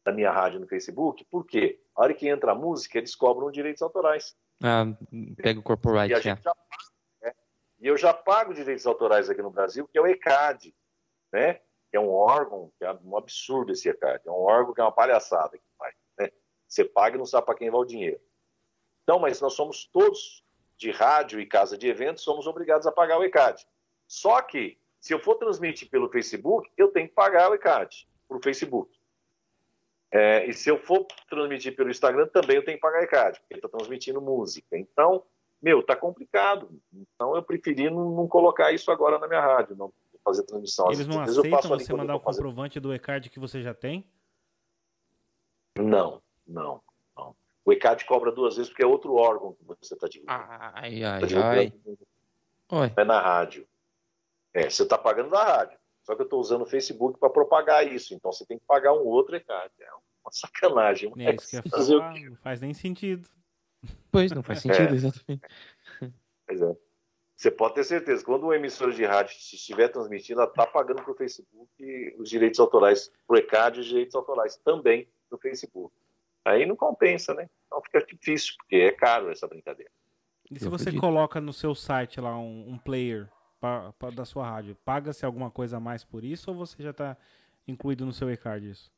da minha rádio no Facebook, por quê? A hora que entra a música, eles cobram direitos autorais. Ah, pega o corporate, e, já paga, e eu já pago direitos autorais aqui no Brasil, que é o ECAD, né? Que é um órgão, que é um absurdo esse ECAD, é um órgão que é uma palhaçada que faz. Né? Você paga e não sabe para quem vai o dinheiro. Então, mas nós somos todos de rádio e casa de eventos, somos obrigados a pagar o ECAD. Só que, se eu for transmitir pelo Facebook, eu tenho que pagar o ECAD para o Facebook. É, e se eu for transmitir pelo Instagram, também eu tenho que pagar ECAD, porque está transmitindo música. Então, meu, tá complicado. Então, eu preferi não, não, colocar isso agora na minha rádio, não fazer transmissão. Eles não aceitam você mandar o comprovante do ECAD que você já tem? Não, não. O ECAD cobra duas vezes porque é outro órgão que você está divulgando. Ai, ai, tá ai. É na rádio. É, você está pagando da rádio. Só que eu estou usando o Facebook para propagar isso. Então você tem que pagar um outro ECAD. É uma sacanagem. É isso que eu falar, não faz nem sentido. Pois, não faz sentido, é. exatamente. Pois é. Você pode ter certeza, quando uma emissora de rádio estiver transmitindo, ela está pagando para o Facebook os direitos autorais, para o ECAD, os direitos autorais também do Facebook. Aí não compensa, né? Então fica difícil, porque é caro essa brincadeira. E se você coloca no seu site lá um, um player pra, pra, da sua rádio, paga-se alguma coisa a mais por isso ou você já está incluído no seu e-card isso?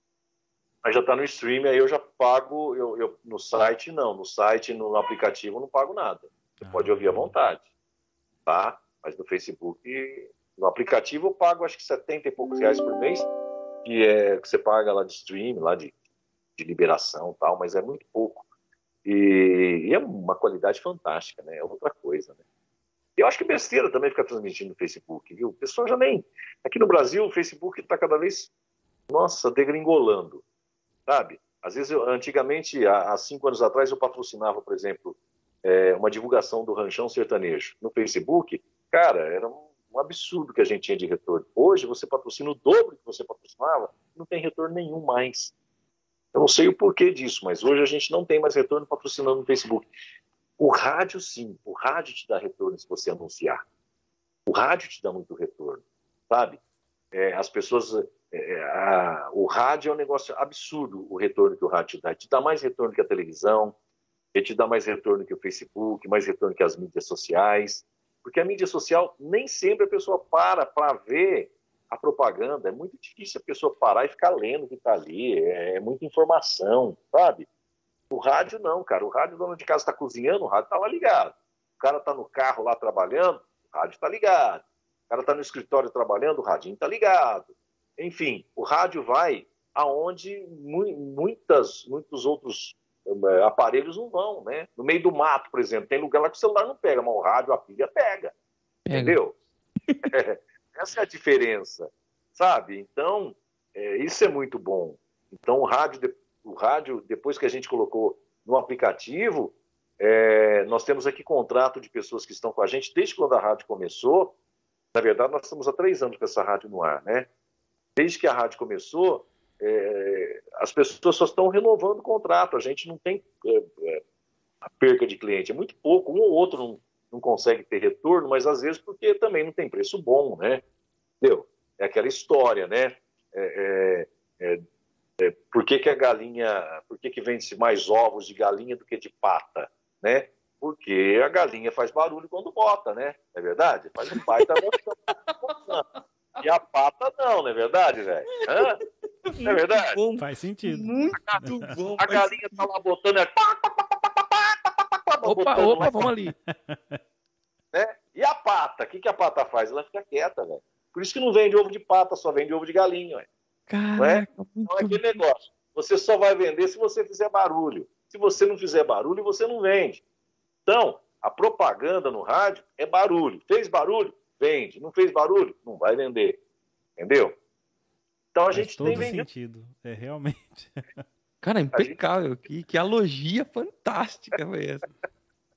Mas já está no stream, aí eu já pago, eu, eu, no site não, no site, no aplicativo eu não pago nada. Você ah, pode ouvir à vontade, tá? Mas no Facebook, no aplicativo eu pago acho que 70 e poucos reais por mês, que é que você paga lá de stream, lá de de liberação tal, mas é muito pouco. E, e, é uma qualidade fantástica, né? É outra coisa, né? Eu acho que besteira também ficar transmitindo no Facebook, viu? O pessoal já nem... Aqui no Brasil, o Facebook está cada vez, nossa, degringolando, sabe? Às vezes, eu, antigamente, há, há, cinco anos atrás, eu patrocinava, por exemplo, é, uma divulgação do Ranchão Sertanejo no Facebook. Cara, era um, um absurdo que a gente tinha de retorno. Hoje, você patrocina o dobro que você patrocinava, não tem retorno nenhum mais. Eu não sei o porquê disso, mas hoje a gente não tem mais retorno patrocinando no Facebook. O rádio, sim, o rádio te dá retorno se você anunciar. O rádio te dá muito retorno, sabe? É, as pessoas. É, a, o rádio é um negócio absurdo, o retorno que o rádio te dá. Te dá mais retorno que a televisão, ele te dá mais retorno que o Facebook, mais retorno que as mídias sociais. Porque a mídia social, nem sempre a pessoa para para ver a propaganda. É muito difícil a pessoa parar e ficar lendo o que está ali. É, é, muita informação, sabe? O rádio não, cara. O rádio, o dono de casa está cozinhando, o rádio está lá ligado. O cara está no carro lá trabalhando, o rádio está ligado. O cara está no escritório trabalhando, o radinho está ligado. Enfim, o rádio vai aonde muitas, muitos outros eh, aparelhos não vão, né? No meio do mato, por exemplo, tem lugar lá que o celular não pega, mas o rádio, a pilha pega. pega. Entendeu? (laughs) Essa é a diferença, sabe? Então, é, isso é muito bom. Então, o rádio, o rádio, depois que a gente colocou no aplicativo, é, nós temos aqui contrato de pessoas que estão com a gente desde quando a rádio começou. Na verdade, nós estamos há três anos com essa rádio no ar, né? Desde que a rádio começou, é, as pessoas só estão renovando o contrato. A gente não tem é, é, perca de cliente. É muito pouco. Um ou outro não, não consegue ter retorno, mas às vezes porque também não tem preço bom, né? Entendeu? É aquela história, né? É, é, é, é por que, que a galinha, por que, que vende-se mais ovos de galinha do que de pata, né? Porque a galinha faz barulho quando bota, né? É verdade? Faz um baita E a pata não, não é verdade, velho? Não é verdade? Bom, faz sentido. Muito a, bom. A galinha tá lá botando. É... Opa, opa, vamos ali. (laughs) Né? E a pata? O que, que a pata faz? Ela fica quieta, velho. Por isso que não vende ovo de pata, só vende ovo de galinha, velho. Não é? Então é aquele negócio. Você só vai vender se você fizer barulho. Se você não fizer barulho, você não vende. Então, a propaganda no rádio é barulho. Fez barulho? Vende. Não fez barulho? Não vai vender. Entendeu? Então a Faz gente todo tem vendido. sentido. É realmente. (laughs) Cara, impecável. Gente... Que, que alogia fantástica foi essa.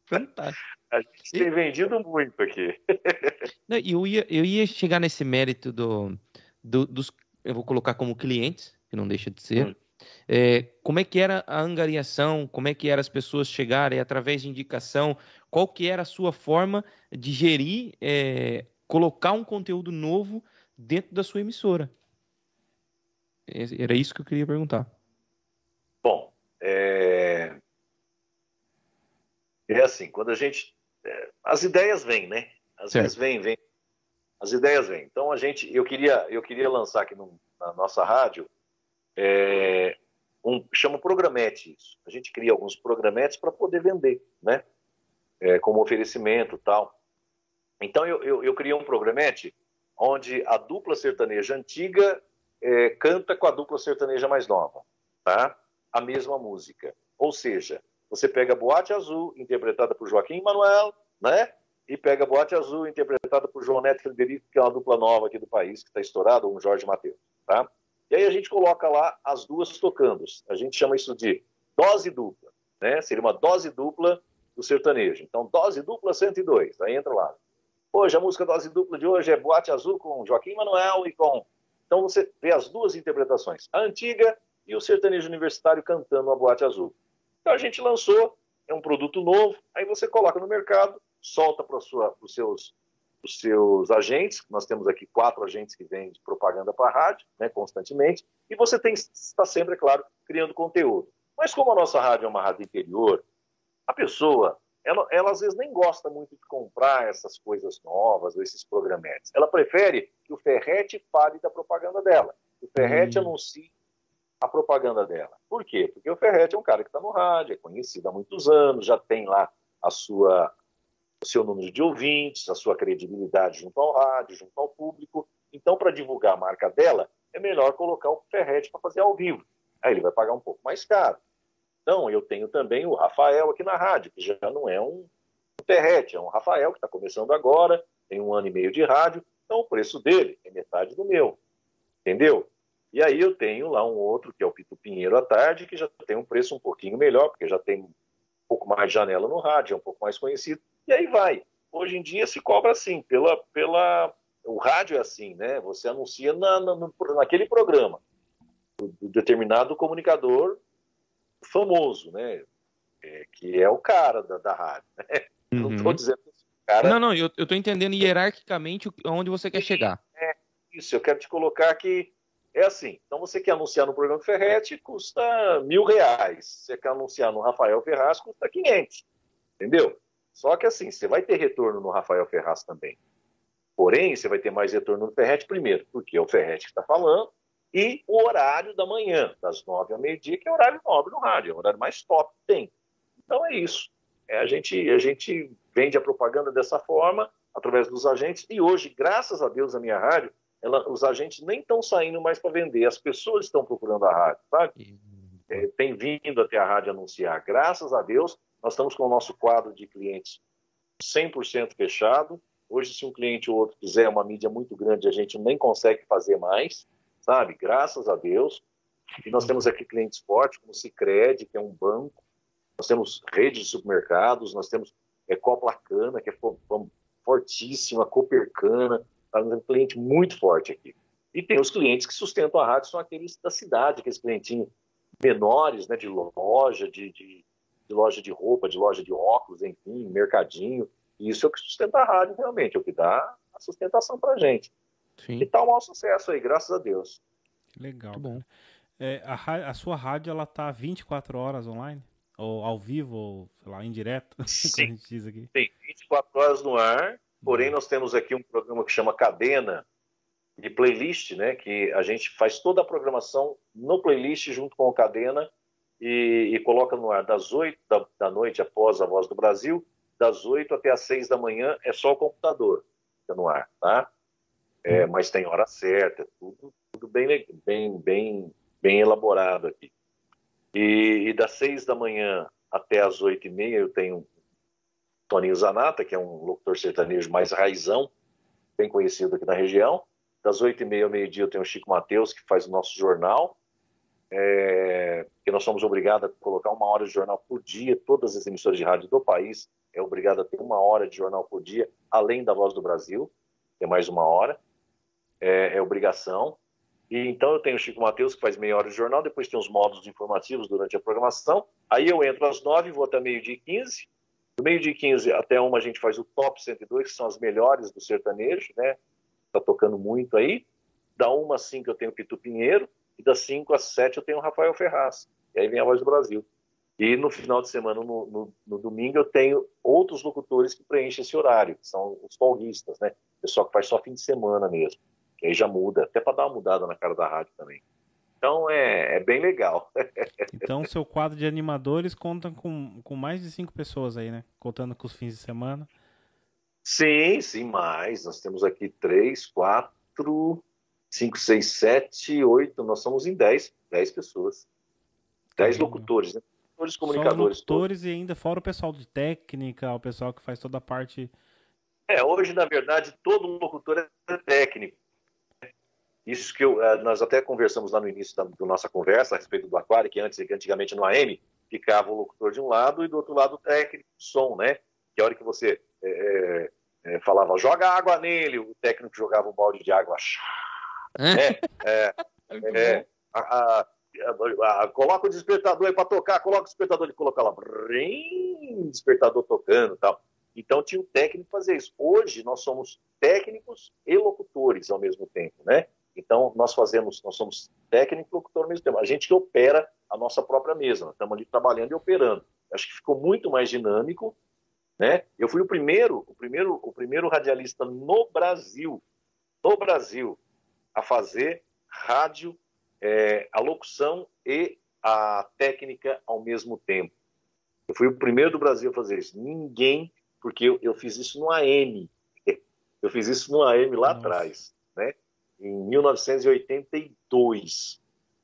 Fantástico. A gente tem vendido muito aqui. (laughs) Não, eu, ia, eu ia chegar nesse mérito do, do, dos. Eu vou colocar como clientes, que não deixa de ser. Hum. É, como é que era a angariação? Como é que era as pessoas chegarem através de indicação? Qual que era a sua forma de gerir, é, colocar um conteúdo novo dentro da sua emissora? Era isso que eu queria perguntar. Bom, é, é assim, quando a gente. É... As ideias vêm, né? Às vezes vêm, vêm. As ideias vêm. Então a gente. Eu queria, eu queria lançar aqui no, na nossa rádio. É, um, chama programete isso. A gente cria alguns programetes para poder vender, né? É, como oferecimento tal. Então eu, eu, eu criei um programete onde a dupla sertaneja antiga é, canta com a dupla sertaneja mais nova, tá? A mesma música. Ou seja, você pega Boate Azul, interpretada por Joaquim Manuel, né? E pega Boate Azul, interpretada por João Neto Frederico, que é uma dupla nova aqui do país, que está estourada, ou um Jorge Mateus, tá? E aí a gente coloca lá as duas tocando. A gente chama isso de dose dupla, né? Seria uma dose dupla do sertanejo. Então, dose dupla 102, aí entra lá. Hoje, a música dose dupla de hoje é Boate Azul com Joaquim Manuel e com... Então, você vê as duas interpretações, a antiga e o sertanejo universitário cantando a Boate Azul. Então a gente lançou, é um produto novo, aí você coloca no mercado, solta para os seus, os seus agentes, nós temos aqui quatro agentes que vendem propaganda para a rádio, né, constantemente, e você tem está sempre, é claro, criando conteúdo. Mas como a nossa rádio é uma rádio interior, a pessoa, ela, ela às vezes nem gosta muito de comprar essas coisas novas, ou esses programetes. Ela prefere que o Ferrete fale da propaganda dela. O Ferrete hum. anuncie a propaganda dela. Por quê? Porque o Ferretti é um cara que está no rádio, é conhecido há muitos anos, já tem lá a sua, o seu número de ouvintes, a sua credibilidade junto ao rádio, junto ao público. Então, para divulgar a marca dela, é melhor colocar o Ferretti para fazer ao vivo. Aí ele vai pagar um pouco mais caro. Então, eu tenho também o Rafael aqui na rádio, que já não é um Ferretti, é um Rafael que está começando agora, tem um ano e meio de rádio, então o preço dele é metade do meu. Entendeu? E aí eu tenho lá um outro, que é o Pito Pinheiro à tarde, que já tem um preço um pouquinho melhor, porque já tem um pouco mais de janela no rádio, é um pouco mais conhecido. E aí vai. Hoje em dia se cobra assim, pela, pela... o rádio é assim, né? Você anuncia na, na, naquele programa do, do determinado comunicador famoso, né? É, que é o cara da, da rádio. Né? Uhum. Não estou dizendo cara. Não, não, eu, estou entendendo hierarquicamente onde você quer chegar. É, isso, eu quero te colocar que é assim. Então você quer anunciar no programa Ferrete, custa mil reais. Você quer anunciar no Rafael Ferraz, custa 500. Entendeu? Só que assim, você vai ter retorno no Rafael Ferraz também. Porém, você vai ter mais retorno no Ferrete primeiro, porque é o Ferrete que está falando, e o horário da manhã, das nove ao meio-dia, que é horário nobre no rádio, é o horário mais top que tem. Então é isso. É, a, gente, a gente vende a propaganda dessa forma, através dos agentes, e hoje, graças a Deus, a minha rádio, ela, os agentes nem estão saindo mais para vender, as pessoas estão procurando a rádio, sabe? É, tem vindo até a rádio anunciar. Graças a Deus, nós estamos com o nosso quadro de clientes 100% fechado. Hoje, se um cliente ou outro quiser uma mídia muito grande, a gente nem consegue fazer mais, sabe? Graças a Deus. E nós temos aqui clientes fortes, como o Cicred, que é um banco. Nós temos rede de supermercados, nós temos é, Coplacana, que é fortíssima, Copercana, Tá um cliente muito forte aqui. E tem os clientes que sustentam a rádio, são aqueles da cidade, aqueles clientinhos menores, né, de loja, de, de, de, loja de roupa, de loja de óculos, enfim, mercadinho. E isso é o que sustenta a rádio realmente, é o que dá a sustentação para a gente. Sim. E tá um maior sucesso aí, graças a Deus. Legal. bom. É, a, a, sua rádio, ela tá 24 horas online? Ou ao vivo, ou, sei lá, indireto? (laughs) Sim. a gente diz aqui. Tem 24 horas no ar Porém, nós temos aqui um programa que chama Cadena de playlist, né? Que a gente faz toda a programação no playlist junto com o Cadena e, e coloca no ar das 8 da, da, noite após a Voz do Brasil, das 8 até as 6 da manhã é só o computador fica no ar, tá? É, mas tem hora certa, tudo, tudo bem, bem, bem, bem elaborado aqui. E, e das 6 da manhã até as 8 e meia eu tenho Toninho Zanata, que é um locutor sertanejo mais raizão, bem conhecido aqui na região. Das oito e meia ao meio-dia eu tenho o Chico Mateus, que faz o nosso jornal, é, que nós somos obrigados a colocar uma hora de jornal por dia, todas as emissoras de rádio do país é obrigado a ter uma hora de jornal por dia, além da Voz do Brasil, que é mais uma hora, é, é obrigação. E então eu tenho o Chico Mateus, que faz meia hora de jornal, depois tem os módulos informativos durante a programação, aí eu entro às nove, vou até meio-dia e quinze, do meio de 15 até uma a gente faz o top 102, que são as melhores do sertanejo, né? Tá tocando muito aí. Da 1 às 5 eu tenho Pitu Pinheiro, e das 5 às 7 eu tenho Rafael Ferraz. E aí vem a Voz do Brasil. E no final de semana, no, no, no, domingo, eu tenho outros locutores que preenchem esse horário, que são os paulistas, né? Pessoal que faz só fim de semana mesmo. Que aí já muda, até para dar uma mudada na cara da rádio também. Então é, é bem legal. (laughs) então seu quadro de animadores conta com, com mais de cinco pessoas aí, né? Contando com os fins de semana. Sim, sim, mais. Nós temos aqui três, quatro, cinco, seis, sete, oito. Nós somos em dez, dez pessoas. Dez locutores, né? Locutores, comunicadores. Só locutores todos. e ainda fora o pessoal de técnica, o pessoal que faz toda a parte. É, hoje, na verdade, todo locutor é técnico. Isso que eu, eh, nós até conversamos lá no início da, da, nossa conversa a respeito do aquário, que antes, que antigamente no AM ficava o locutor de um lado e do outro lado o técnico de som, né? Que a hora que você é, é, falava, joga água nele, o técnico jogava um balde de água. Né? (laughs) É, é, a, a, a, coloca o despertador aí para tocar, coloca o despertador e coloca lá, brim, despertador tocando tal. Então tinha o técnico fazer isso. Hoje nós somos técnicos e locutores ao mesmo tempo, né? Então, nós fazemos, nós somos técnico e locutor ao mesmo tempo. A gente que opera a nossa própria mesa, nós estamos ali trabalhando e operando. Acho que ficou muito mais dinâmico, né? Eu fui o primeiro, o primeiro, o primeiro radialista no Brasil, no Brasil, a fazer rádio, é, a locução e a técnica ao mesmo tempo. Eu fui o primeiro do Brasil a fazer isso. Ninguém, porque eu, eu fiz isso no AM. (laughs) Eu fiz isso no AM lá atrás, né? Em 1982,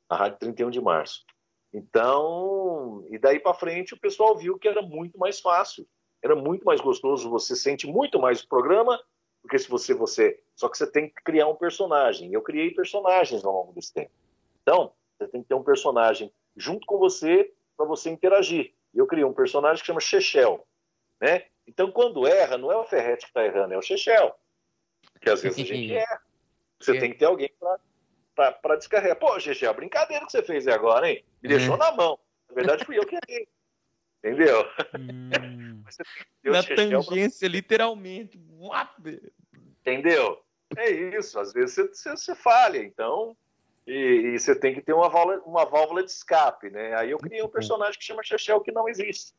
na Rádio 31 de Março. Então, e daí para frente o pessoal viu que era muito mais fácil, era muito mais gostoso, você sente muito mais o programa, porque se você você, só que você tem que criar um personagem. Eu criei personagens ao longo desse tempo. Então, você tem que ter um personagem junto com você para você interagir. Eu criei um personagem que chama Chechel, né? Então, quando erra, não é o Ferrete que está errando, é o Chechel. Porque às vezes a gente (laughs) erra. Você é. tem que ter alguém para descarregar. Pô, GG, a brincadeira que você fez agora, hein? Me deixou uhum. na mão. Na verdade, fui eu que errei. Entendeu? Hum. (laughs) Na tangência, pra... literalmente. Entendeu? É isso. Às vezes você, você, você falha, então. E, e, você tem que ter uma válvula, uma válvula de escape, né? Aí eu criei um personagem que chama Chechel que não existe,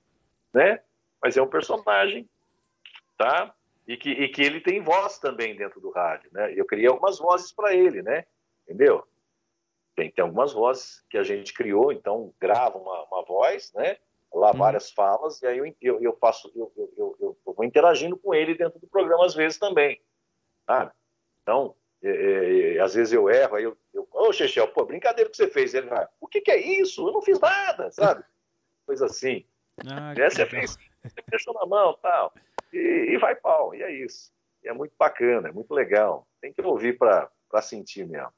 né? Mas é um personagem, tá? E que, e que ele tem voz também dentro do rádio, né? Eu criei algumas vozes para ele, né? Entendeu? Tem, tem algumas vozes que a gente criou, então grava uma, uma voz, né? Lá uhum. várias falas, e aí eu, eu, eu faço, eu, eu, eu, eu, vou interagindo com ele dentro do programa às vezes também, sabe? Então, é, é, é, às vezes eu erro, aí eu, eu ô Chechel, pô, brincadeira que você fez. Ele vai, o que, que é isso? Eu não fiz nada, sabe? Coisa assim. Ah, é, você fez, você fechou na mão tal. E, e vai pau, e é isso. E é muito bacana, é muito legal. Tem que ouvir para sentir mesmo.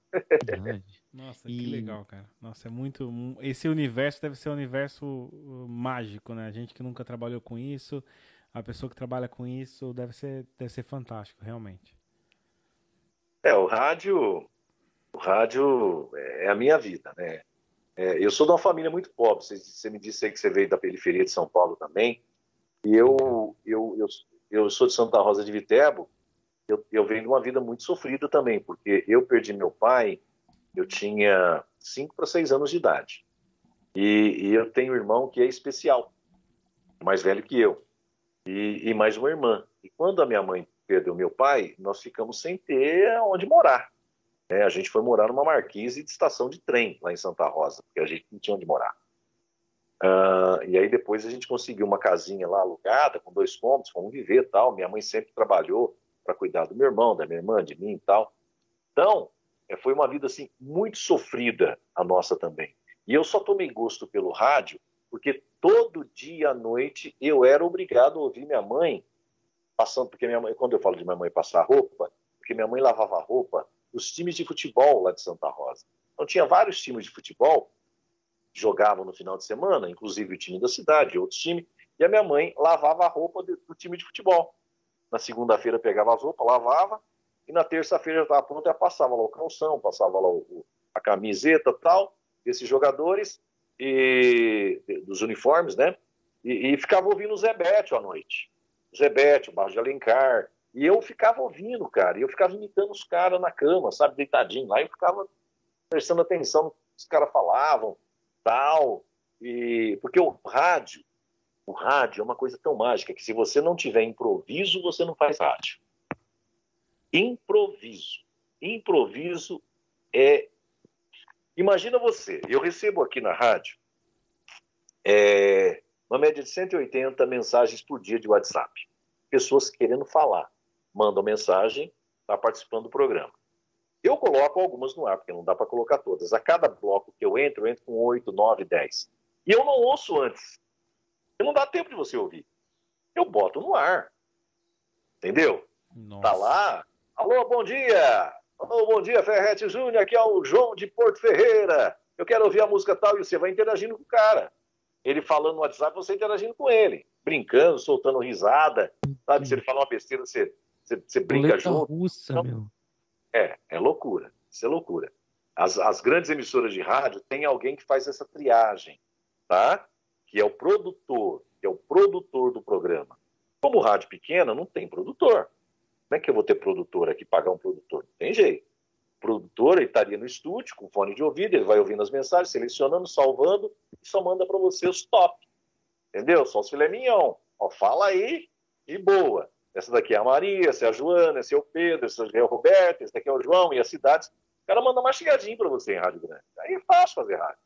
Nossa, e... que legal, cara. Nossa, é muito. Esse universo deve ser um universo uh, mágico, né? A gente que nunca trabalhou com isso, a pessoa que trabalha com isso, deve ser, deve ser fantástico, realmente. É, o rádio, o rádio é a minha vida, né? É, eu sou de uma família muito pobre. Você, você, me disse aí que você veio da periferia de São Paulo também. E eu, eu, eu, eu sou de Santa Rosa de Viterbo. Eu, eu venho de uma vida muito sofrida também, porque eu perdi meu pai, eu tinha 5 para 6 anos de idade. E, e, eu tenho um irmão que é especial, mais velho que eu, e, e mais uma irmã. E quando a minha mãe perdeu meu pai, nós ficamos sem ter onde morar. É, a gente foi morar numa marquise de estação de trem lá em Santa Rosa, porque a gente não tinha onde morar. Uh, e aí depois a gente conseguiu uma casinha lá alugada, com dois cômodos, fomos viver tal. Minha mãe sempre trabalhou para cuidar do meu irmão, da minha irmã, de mim e tal. Então, é, foi uma vida assim muito sofrida a nossa também. E eu só tomei gosto pelo rádio porque todo dia à noite eu era obrigado a ouvir minha mãe passando, porque minha mãe, quando eu falo de minha mãe passar roupa, porque minha mãe lavava roupa dos times de futebol lá de Santa Rosa. Então tinha vários times de futebol jogavam no final de semana, inclusive o time da cidade, outros times, e a minha mãe lavava a roupa do time de futebol. Na segunda-feira pegava as roupas, lavava, e na terça-feira já estava pronto, e passava lá o calção, passava lá o, a camiseta tal, desses jogadores, e dos uniformes, né? E, e ficava ouvindo o Zebete à noite. Zebete, o Baixo de Alencar. E eu ficava ouvindo, cara, e eu ficava imitando os caras na cama, sabe, deitadinho lá, e eu ficava prestando atenção no que os caras falavam, tal. E porque o rádio, o rádio é uma coisa tão mágica que se você não tiver improviso, você não faz rádio. Improviso. Improviso é. Imagina você, eu recebo aqui na rádio é, uma média de 180 mensagens por dia de WhatsApp. Pessoas querendo falar, mandam mensagem, está participando do programa. Eu coloco algumas no ar, porque não dá para colocar todas. A cada bloco que eu entro, eu entro com 8, 9, 10. E eu não ouço antes. E não dá tempo de você ouvir. Eu boto no ar. Entendeu? Nossa. Tá lá. Alô, bom dia! Alô, bom dia, Ferrete Júnior. Aqui é o João de Porto Ferreira. Eu quero ouvir a música tal e você vai interagindo com o cara ele falando no WhatsApp, você interagindo com ele, brincando, soltando risada, sabe? Se ele falar uma besteira, você, você, você brinca junto. Russa, então, meu. É, é loucura. Isso é loucura. As, as grandes emissoras de rádio tem alguém que faz essa triagem, tá? Que é o produtor, que é o produtor do programa. Como rádio pequena, não tem produtor. Como é que eu vou ter produtor aqui, pagar um produtor? Não tem jeito produtor, ele estaria no estúdio com fone de ouvido, ele vai ouvindo as mensagens, selecionando, salvando e só manda para você os top. Entendeu? Só os filé mignon. Ó, fala aí e boa. Essa daqui é a Maria, essa é a Joana, esse é o Pedro, esse é o Roberto, esse daqui é o João e as cidades. O cara manda mastigadinho para você em rádio grande. Aí é fácil fazer rádio.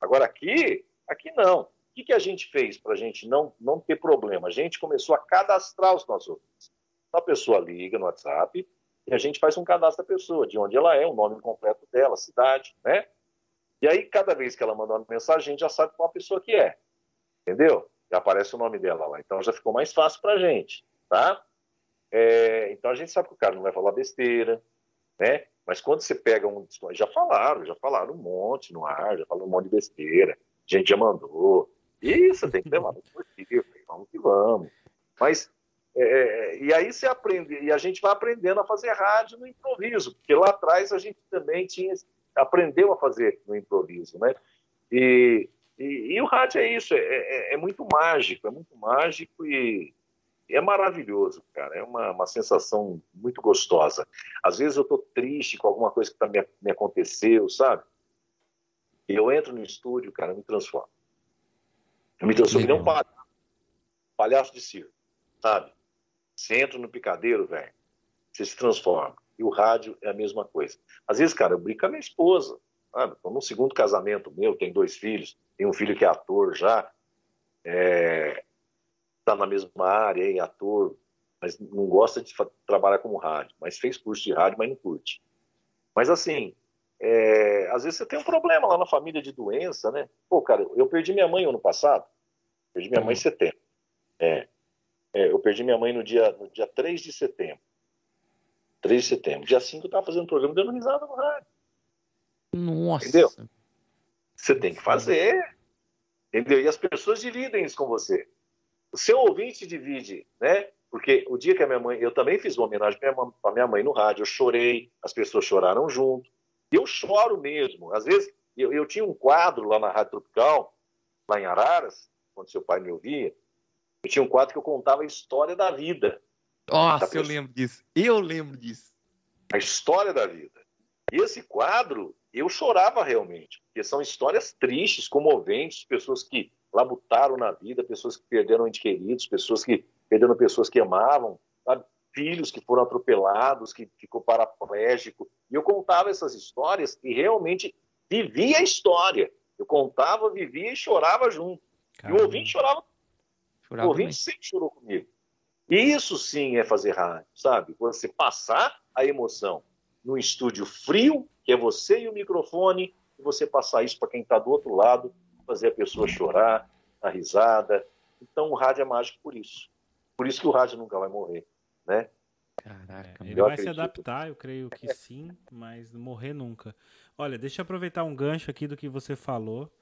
Agora aqui, aqui não. O que, que a gente fez para a gente não, não ter problema? A gente começou a cadastrar os nossos ouvintes. Então, a pessoa liga no WhatsApp, e a gente faz um cadastro da pessoa, de onde ela é, o nome completo dela, cidade, né? E aí, cada vez que ela manda uma mensagem, a gente já sabe qual a pessoa que é. Entendeu? Já aparece o nome dela lá. Então já ficou mais fácil pra gente, tá? É, então a gente sabe que o cara não vai falar besteira, né? Mas quando você pega um. Já falaram, já falaram um monte no ar, já falaram um monte de besteira. A gente já mandou. Isso, tem que levar no positivo. Vamos que vamos. Mas é, é, e aí você aprende, e a gente vai aprendendo a fazer rádio no improviso, porque lá atrás a gente também tinha aprendeu a fazer no improviso, né? E, E, e o rádio é isso, é, é, é, muito mágico, é muito mágico e é maravilhoso, cara. É uma, uma sensação muito gostosa. Às vezes eu tô triste com alguma coisa que tá, me, me aconteceu, sabe? E eu entro no estúdio, cara, eu me transformo. Eu me transformo em um palhaço, palhaço de circo, sabe? Você entra no picadeiro, velho, você se transforma. E o rádio é a mesma coisa. Às vezes, cara, eu brinco com a minha esposa. Sabe? Tô no segundo casamento meu, tem dois filhos, tem um filho que é ator já, é, tá na mesma área, é ator, mas não gosta de trabalhar como rádio, mas fez curso de rádio, mas não curte. Mas assim, é, às vezes você tem um problema lá na família de doença, né? Pô, cara, eu perdi minha mãe ano passado, perdi minha mãe em setembro. É, é, eu perdi minha mãe no dia, no dia 3 de setembro. 3 de setembro. Dia 5 eu tava fazendo um programa dando risada no rádio. Nossa. Entendeu? Você tem que fazer. Entendeu? E as pessoas dividem isso com você. O seu ouvinte divide, né? Porque o dia que a minha mãe. Eu também fiz uma homenagem para minha, mãe no rádio. Eu chorei, as pessoas choraram junto. Eu choro mesmo. Às vezes, eu, eu tinha um quadro lá na Rádio Tropical, lá em Araras, quando seu pai me ouvia. Eu tinha um quadro que eu contava a história da vida. Nossa, eu lembro disso. Eu lembro disso. A história da vida. E esse quadro, eu chorava realmente, porque são histórias tristes, comoventes, pessoas que labutaram na vida, pessoas que perderam entes queridos, pessoas que perderam pessoas que amavam, sabe? filhos que foram atropelados, que ficou paraplégico. E eu contava essas histórias e realmente vivia a história. Eu contava, vivia e chorava junto. Caramba. E o ouvinte chorava. chorava o ouvinte também. sempre chorou comigo. E isso sim é fazer rádio, sabe? Você passar a emoção num estúdio frio, que é você e o microfone, e você passar isso para quem está do outro lado, fazer a pessoa chorar, a risada. Então o rádio é mágico por isso. Por isso que o rádio nunca vai morrer, né? Caraca, é, ele vai acredito. se adaptar, eu creio que sim, mas morrer nunca. Olha, deixa eu aproveitar um gancho aqui do que você falou,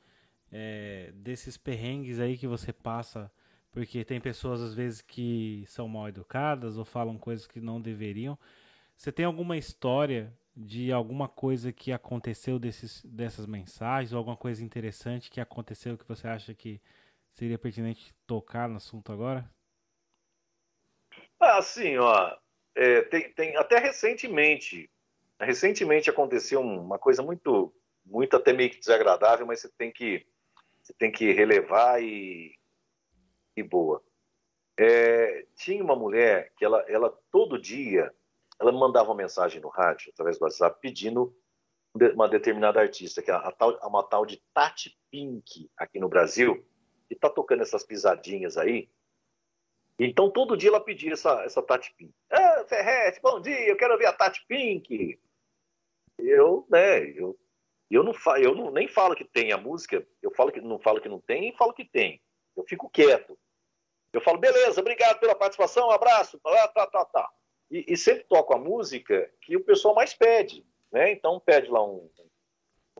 é, desses perrengues aí que você passa, porque tem pessoas às vezes que são mal educadas ou falam coisas que não deveriam. Você tem alguma história de alguma coisa que aconteceu desses, dessas mensagens, ou alguma coisa interessante que aconteceu que você acha que seria pertinente tocar no assunto agora? Ah, sim, ó. É, tem, tem, até recentemente, recentemente aconteceu uma coisa muito, muito até meio que desagradável, mas você tem que, você tem que relevar e, e boa. É, tinha uma mulher que ela, ela todo dia ela me mandava uma mensagem no rádio, através do WhatsApp, pedindo uma determinada artista, que é a tal, uma tal de Tati Pink aqui no Brasil, que está tocando essas pisadinhas aí. Então, todo dia ela pedia essa, essa Tati Pink. Ah, Ferrete, bom dia, eu quero ouvir a Tati Pink. Eu, né, eu, eu, não, eu não, nem falo que tem a música, eu falo que não falo que não tem e falo que tem. Eu fico quieto. Eu falo, beleza, obrigado pela participação, um abraço, tá, tá, tá, tá. E, e, sempre toco a música que o pessoal mais pede, né? Então pede lá um,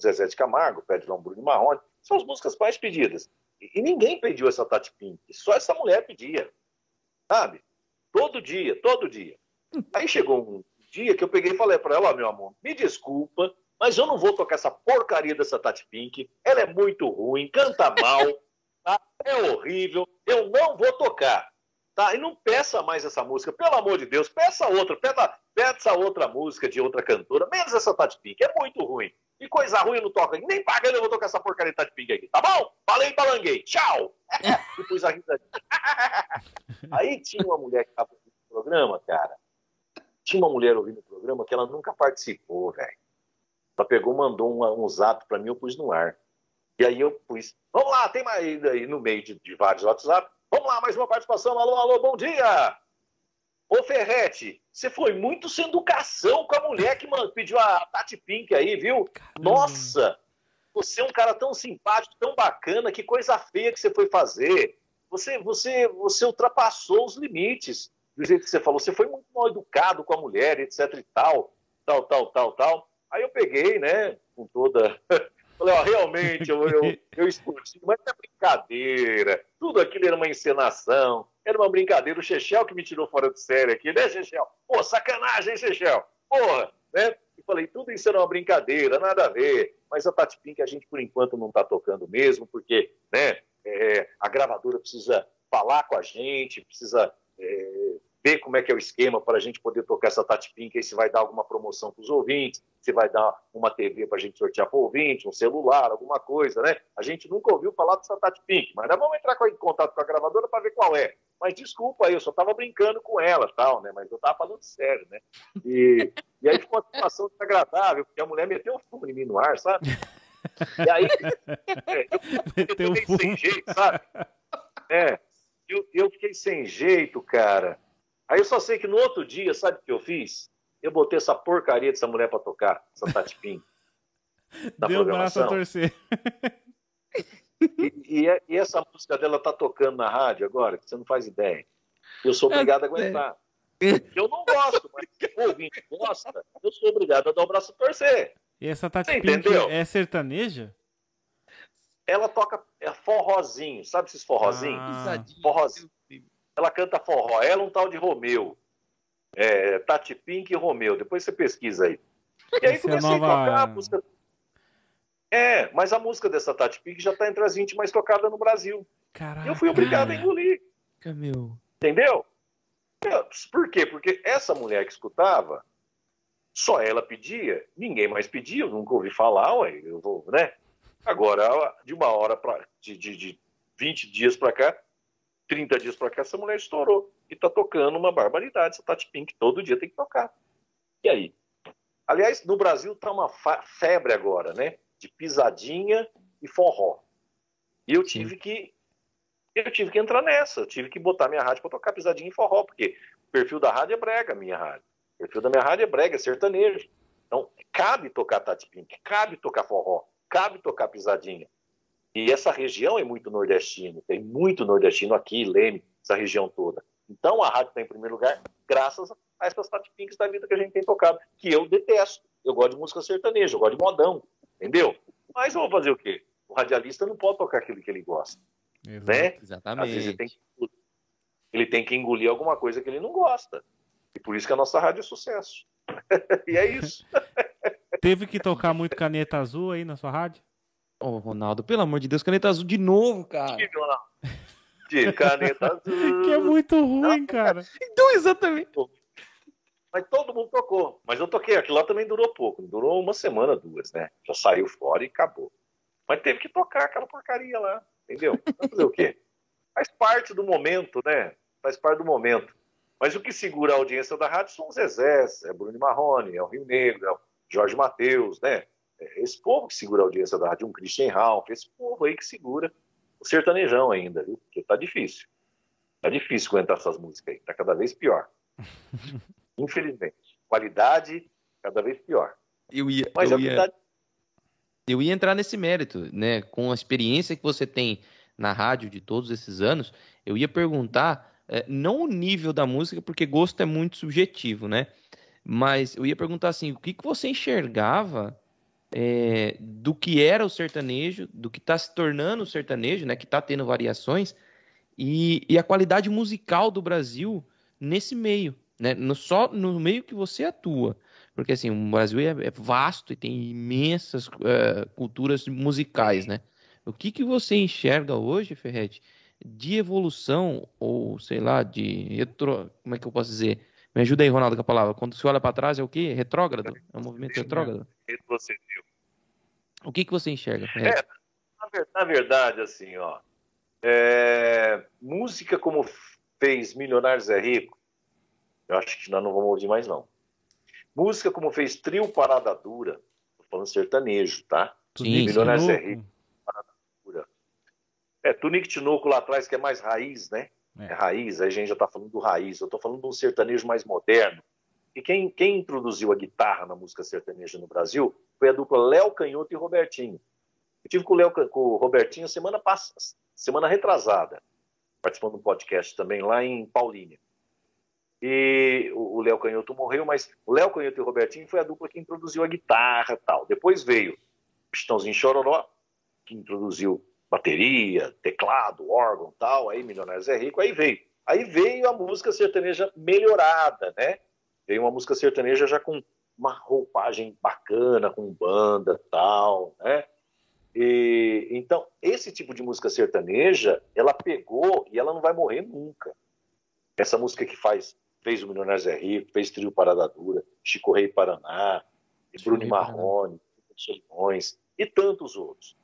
Zezé de Camargo, pede lá um Bruno Marrone, são as músicas mais pedidas. E, e, ninguém pediu essa Tati Pink, só essa mulher pedia, sabe? Todo dia, todo dia. Aí chegou um dia que eu peguei e falei para ela, oh, meu amor, me desculpa, mas eu não vou tocar essa porcaria dessa Tati Pink, ela é muito ruim, canta mal, tá? é horrível, eu não vou tocar. Tá? E não peça mais essa música, pelo amor de Deus, peça outra, peça, peça outra música de outra cantora, menos essa Tati Pink, é muito ruim. E coisa ruim eu não toco, nem pagando eu vou tocar essa porcaria de Tati Pink aqui, tá bom? Falei, balanguei, tchau! (laughs) e pus a risada. (laughs) Aí tinha uma mulher que estava ouvindo o programa, cara, tinha uma mulher ouvindo o programa que ela nunca participou, velho. Ela pegou, mandou um, um zap para mim, eu pus no ar. E aí eu pus, vamos lá, tem mais aí no meio de, de vários WhatsApp, Vamos lá, mais uma participação. Alô, alô, bom dia. Ô, Ferrete, você foi muito sem educação com a mulher que pediu a Tati Pink aí, viu? Nossa, você é um cara tão simpático, tão bacana, que coisa feia que você foi fazer. Você, você, você ultrapassou os limites do jeito que você falou. Você foi muito mal educado com a mulher, etc e tal, tal, tal, tal, tal. Aí eu peguei, né, com toda Falei, ó, realmente, eu, eu, (laughs) eu explodi, mas é brincadeira. Tudo aquilo era uma encenação, era uma brincadeira. O Chechel que me tirou fora de série aqui, né, Chechel? Pô, sacanagem, hein, Chechel? Porra, né? E falei, tudo isso era uma brincadeira, nada a ver. Mas a Tati Pink a gente, por enquanto, não está tocando mesmo, porque né, é, a gravadora precisa falar com a gente, precisa é, ver como é que é o esquema para a gente poder tocar essa Tati Pink, aí se vai dar alguma promoção para os ouvintes, se vai dar uma TV para a gente sortear para o ouvinte, um celular, alguma coisa, né? A gente nunca ouviu falar dessa Tati Pink, mas nós vamos entrar em contato com a gravadora para ver qual é. Mas desculpa aí, eu só estava brincando com ela, tal, né? Mas eu estava falando sério, né? E, e aí ficou uma situação desagradável, porque a mulher meteu o fumo em mim no ar, sabe? E aí, é, eu, (laughs) eu fiquei sem jeito, sabe? É, eu, eu fiquei sem jeito, cara. Aí eu só sei que no outro dia, sabe o que eu fiz? Eu botei essa porcaria dessa mulher para tocar, essa Tati Pim. (laughs) Deu braço a torcer. E, e, é, e, essa música dela tá tocando na rádio agora, que você não faz ideia. Eu sou obrigado a aguentar. Eu não gosto, mas se o ouvinte gosta, eu sou obrigado a dar o braço a torcer. E essa Tati Pink é sertaneja? Ela toca é forrozinho, sabe esses forrozinhos? Ah. Forrozinho ela canta forró. Ela um tal de Romeu. É, Tati Pink e Romeu. Depois você pesquisa aí. E aí Essa é comecei é nova... a tocar a música. É, mas a música dessa Tati Pink já está entre as 20 mais tocadas no Brasil. Caraca. Eu fui obrigado a engolir. Meu. Entendeu? Por quê? Porque essa mulher que escutava, só ela pedia, ninguém mais pedia, eu nunca ouvi falar, ué, eu vou, né? Agora, de uma hora para de, de, de 20 dias para cá, 30 dias para cá, essa mulher estourou. E tá tocando uma barbaridade. Essa Tati Pink todo dia tem que tocar. E aí? Aliás, no Brasil tá uma febre agora, né? De pisadinha e forró. E eu tive que eu tive que entrar nessa, eu tive que botar minha rádio para tocar pisadinha e forró, porque o perfil da rádio é brega, minha rádio. O perfil da minha rádio é brega, é sertanejo. Então, cabe tocar Tati Pink, cabe tocar forró, cabe tocar pisadinha. E essa região é muito nordestino, tem muito nordestino aqui, Leme, essa região toda. Então a rádio está em primeiro lugar, graças a essas tatipinks da vida que a gente tem tocado, que eu detesto. Eu gosto de música sertaneja, eu gosto de modão, entendeu? Mas eu vou fazer o quê? O radialista não pode tocar aquilo que ele gosta. Exato, né? Exatamente. Às vezes ele tem, que, ele tem que engolir alguma coisa que ele não gosta. E por isso que a nossa rádio é sucesso. (laughs) e é isso. Teve que tocar muito caneta azul aí na sua rádio? Ô, oh, Ronaldo, pelo amor de Deus, caneta azul de novo, cara. De caneta (laughs) azul. que é muito ruim, cara. Então, exatamente. Mas todo mundo tocou. Mas eu toquei. Aquilo lá também durou pouco. Durou uma semana, duas, né? Já saiu fora e acabou. Mas teve que tocar aquela porcaria lá. Entendeu? Vai fazer o quê? (laughs) Faz parte do momento, né? Faz parte do momento. Mas o que segura a audiência da rádio são os Zezés, é Bruno Marrone, é o Rio Negro, é o Jorge Matheus, né? É esse povo que segura a audiência da rádio, um Christian Ralph, esse povo aí que segura o sertanejão ainda, viu? Porque tá difícil. Tá difícil aguentar essas músicas aí, tá cada vez pior. (laughs) Infelizmente. Qualidade cada vez pior. Eu ia, Mas eu, ia, verdade... eu ia entrar nesse mérito, né? Com a experiência que você tem na rádio de todos esses anos, eu ia perguntar, é, não o nível da música, porque gosto é muito subjetivo, né? Mas eu ia perguntar assim, o que, que você enxergava é, do que era o sertanejo, do que está se tornando o sertanejo, né, que está tendo variações, e, e, a qualidade musical do Brasil nesse meio, né, no, só no meio que você atua. Porque assim, o Brasil é, é vasto e tem imensas uh, culturas musicais, né? O que, que você enxerga hoje, Ferretti, de evolução, ou sei lá, de retro... como é que eu posso dizer? Me ajuda aí, Ronaldo, com a palavra. Quando você olha para trás, é o quê? Retrógrado? É um movimento retrógrado? O que, que você enxerga? É, na, verdade, assim, ó. É, música como fez Milionários é Rico, eu acho que nós não vamos ouvir mais, não. Música como fez Trio Parada Dura, tô falando sertanejo, tá? Sim, Milionários é Rico, Parada Dura. É, Tunique Tinoco lá atrás, que é mais raiz, né? É. é raiz, a gente já está falando do raiz. Eu estou falando de um sertanejo mais moderno. E quem, quem introduziu a guitarra na música sertaneja no Brasil foi a dupla Léo Canhoto e Robertinho. Eu tive com o, Léo, com o Robertinho semana passada, semana retrasada, participando de um podcast também lá em Paulínia. E o Léo Canhoto morreu, mas o Léo Canhoto e o Robertinho foi a dupla que introduziu a guitarra tal. Depois veio o Pistãozinho Chororó, que introduziu bateria, teclado, órgão, tal, aí Milionários é Rico, aí veio. Aí veio a música sertaneja melhorada, né? Veio uma música sertaneja já com uma roupagem bacana, com banda tal, né? E, então, esse tipo de música sertaneja, ela pegou e ela não vai morrer nunca. Essa música que faz, fez o Milionário Zé Rico, fez Trio Parada Dura, Chico Rei Paraná, Bruno Marrone, Solidões e tantos outros.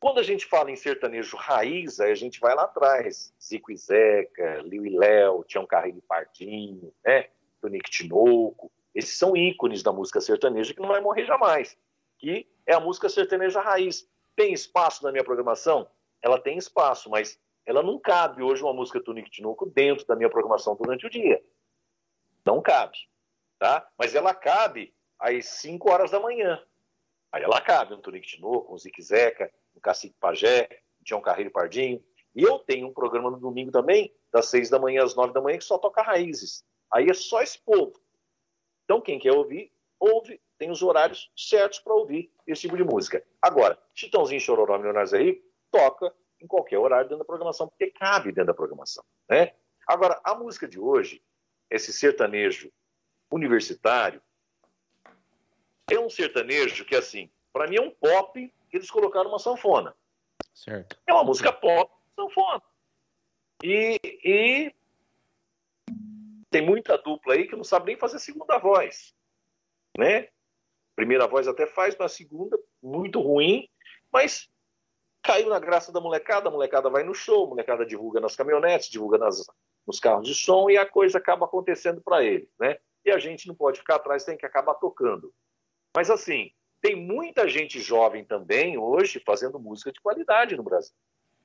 Quando a gente fala em sertanejo raiz, aí a gente vai lá atrás. Zico e Zeca, Liu e Léo, Tião Carreiro e Pardinho, né? Tonique Tinoco. Esses são ícones da música sertaneja que não vai morrer jamais. Que é a música sertaneja raiz. Tem espaço na minha programação? Ela tem espaço, mas ela não cabe hoje uma música Tonique Tinoco dentro da minha programação durante o dia. Não cabe, tá? Mas ela cabe às 5 horas da manhã. Aí ela cabe um Tonique Tinoco, um Zique Zeca, o Cacique Pajé, Tião Carreiro Pardinho. E eu tenho um programa no domingo também, das seis da manhã às nove da manhã, que só toca raízes. Aí é só esse povo. Então, quem quer ouvir, ouve, tem os horários certos para ouvir esse tipo de música. Agora, Chitãozinho Chororó Milionários aí, toca em qualquer horário dentro da programação, porque cabe dentro da programação. Né? Agora, a música de hoje, esse sertanejo universitário, é um sertanejo que, assim, para mim é um pop eles colocaram uma sanfona. Certo. É uma música pop, sanfona. E, e tem muita dupla aí que não sabe nem fazer segunda voz, né? Primeira voz até faz, mas a segunda muito ruim, mas caiu na graça da molecada, a molecada vai no show, a molecada divulga nas caminhonetes, divulga nas, nos carros de som e a coisa acaba acontecendo para eles, né? E a gente não pode ficar atrás, tem que acabar tocando. Mas assim, tem muita gente jovem também hoje fazendo música de qualidade no Brasil.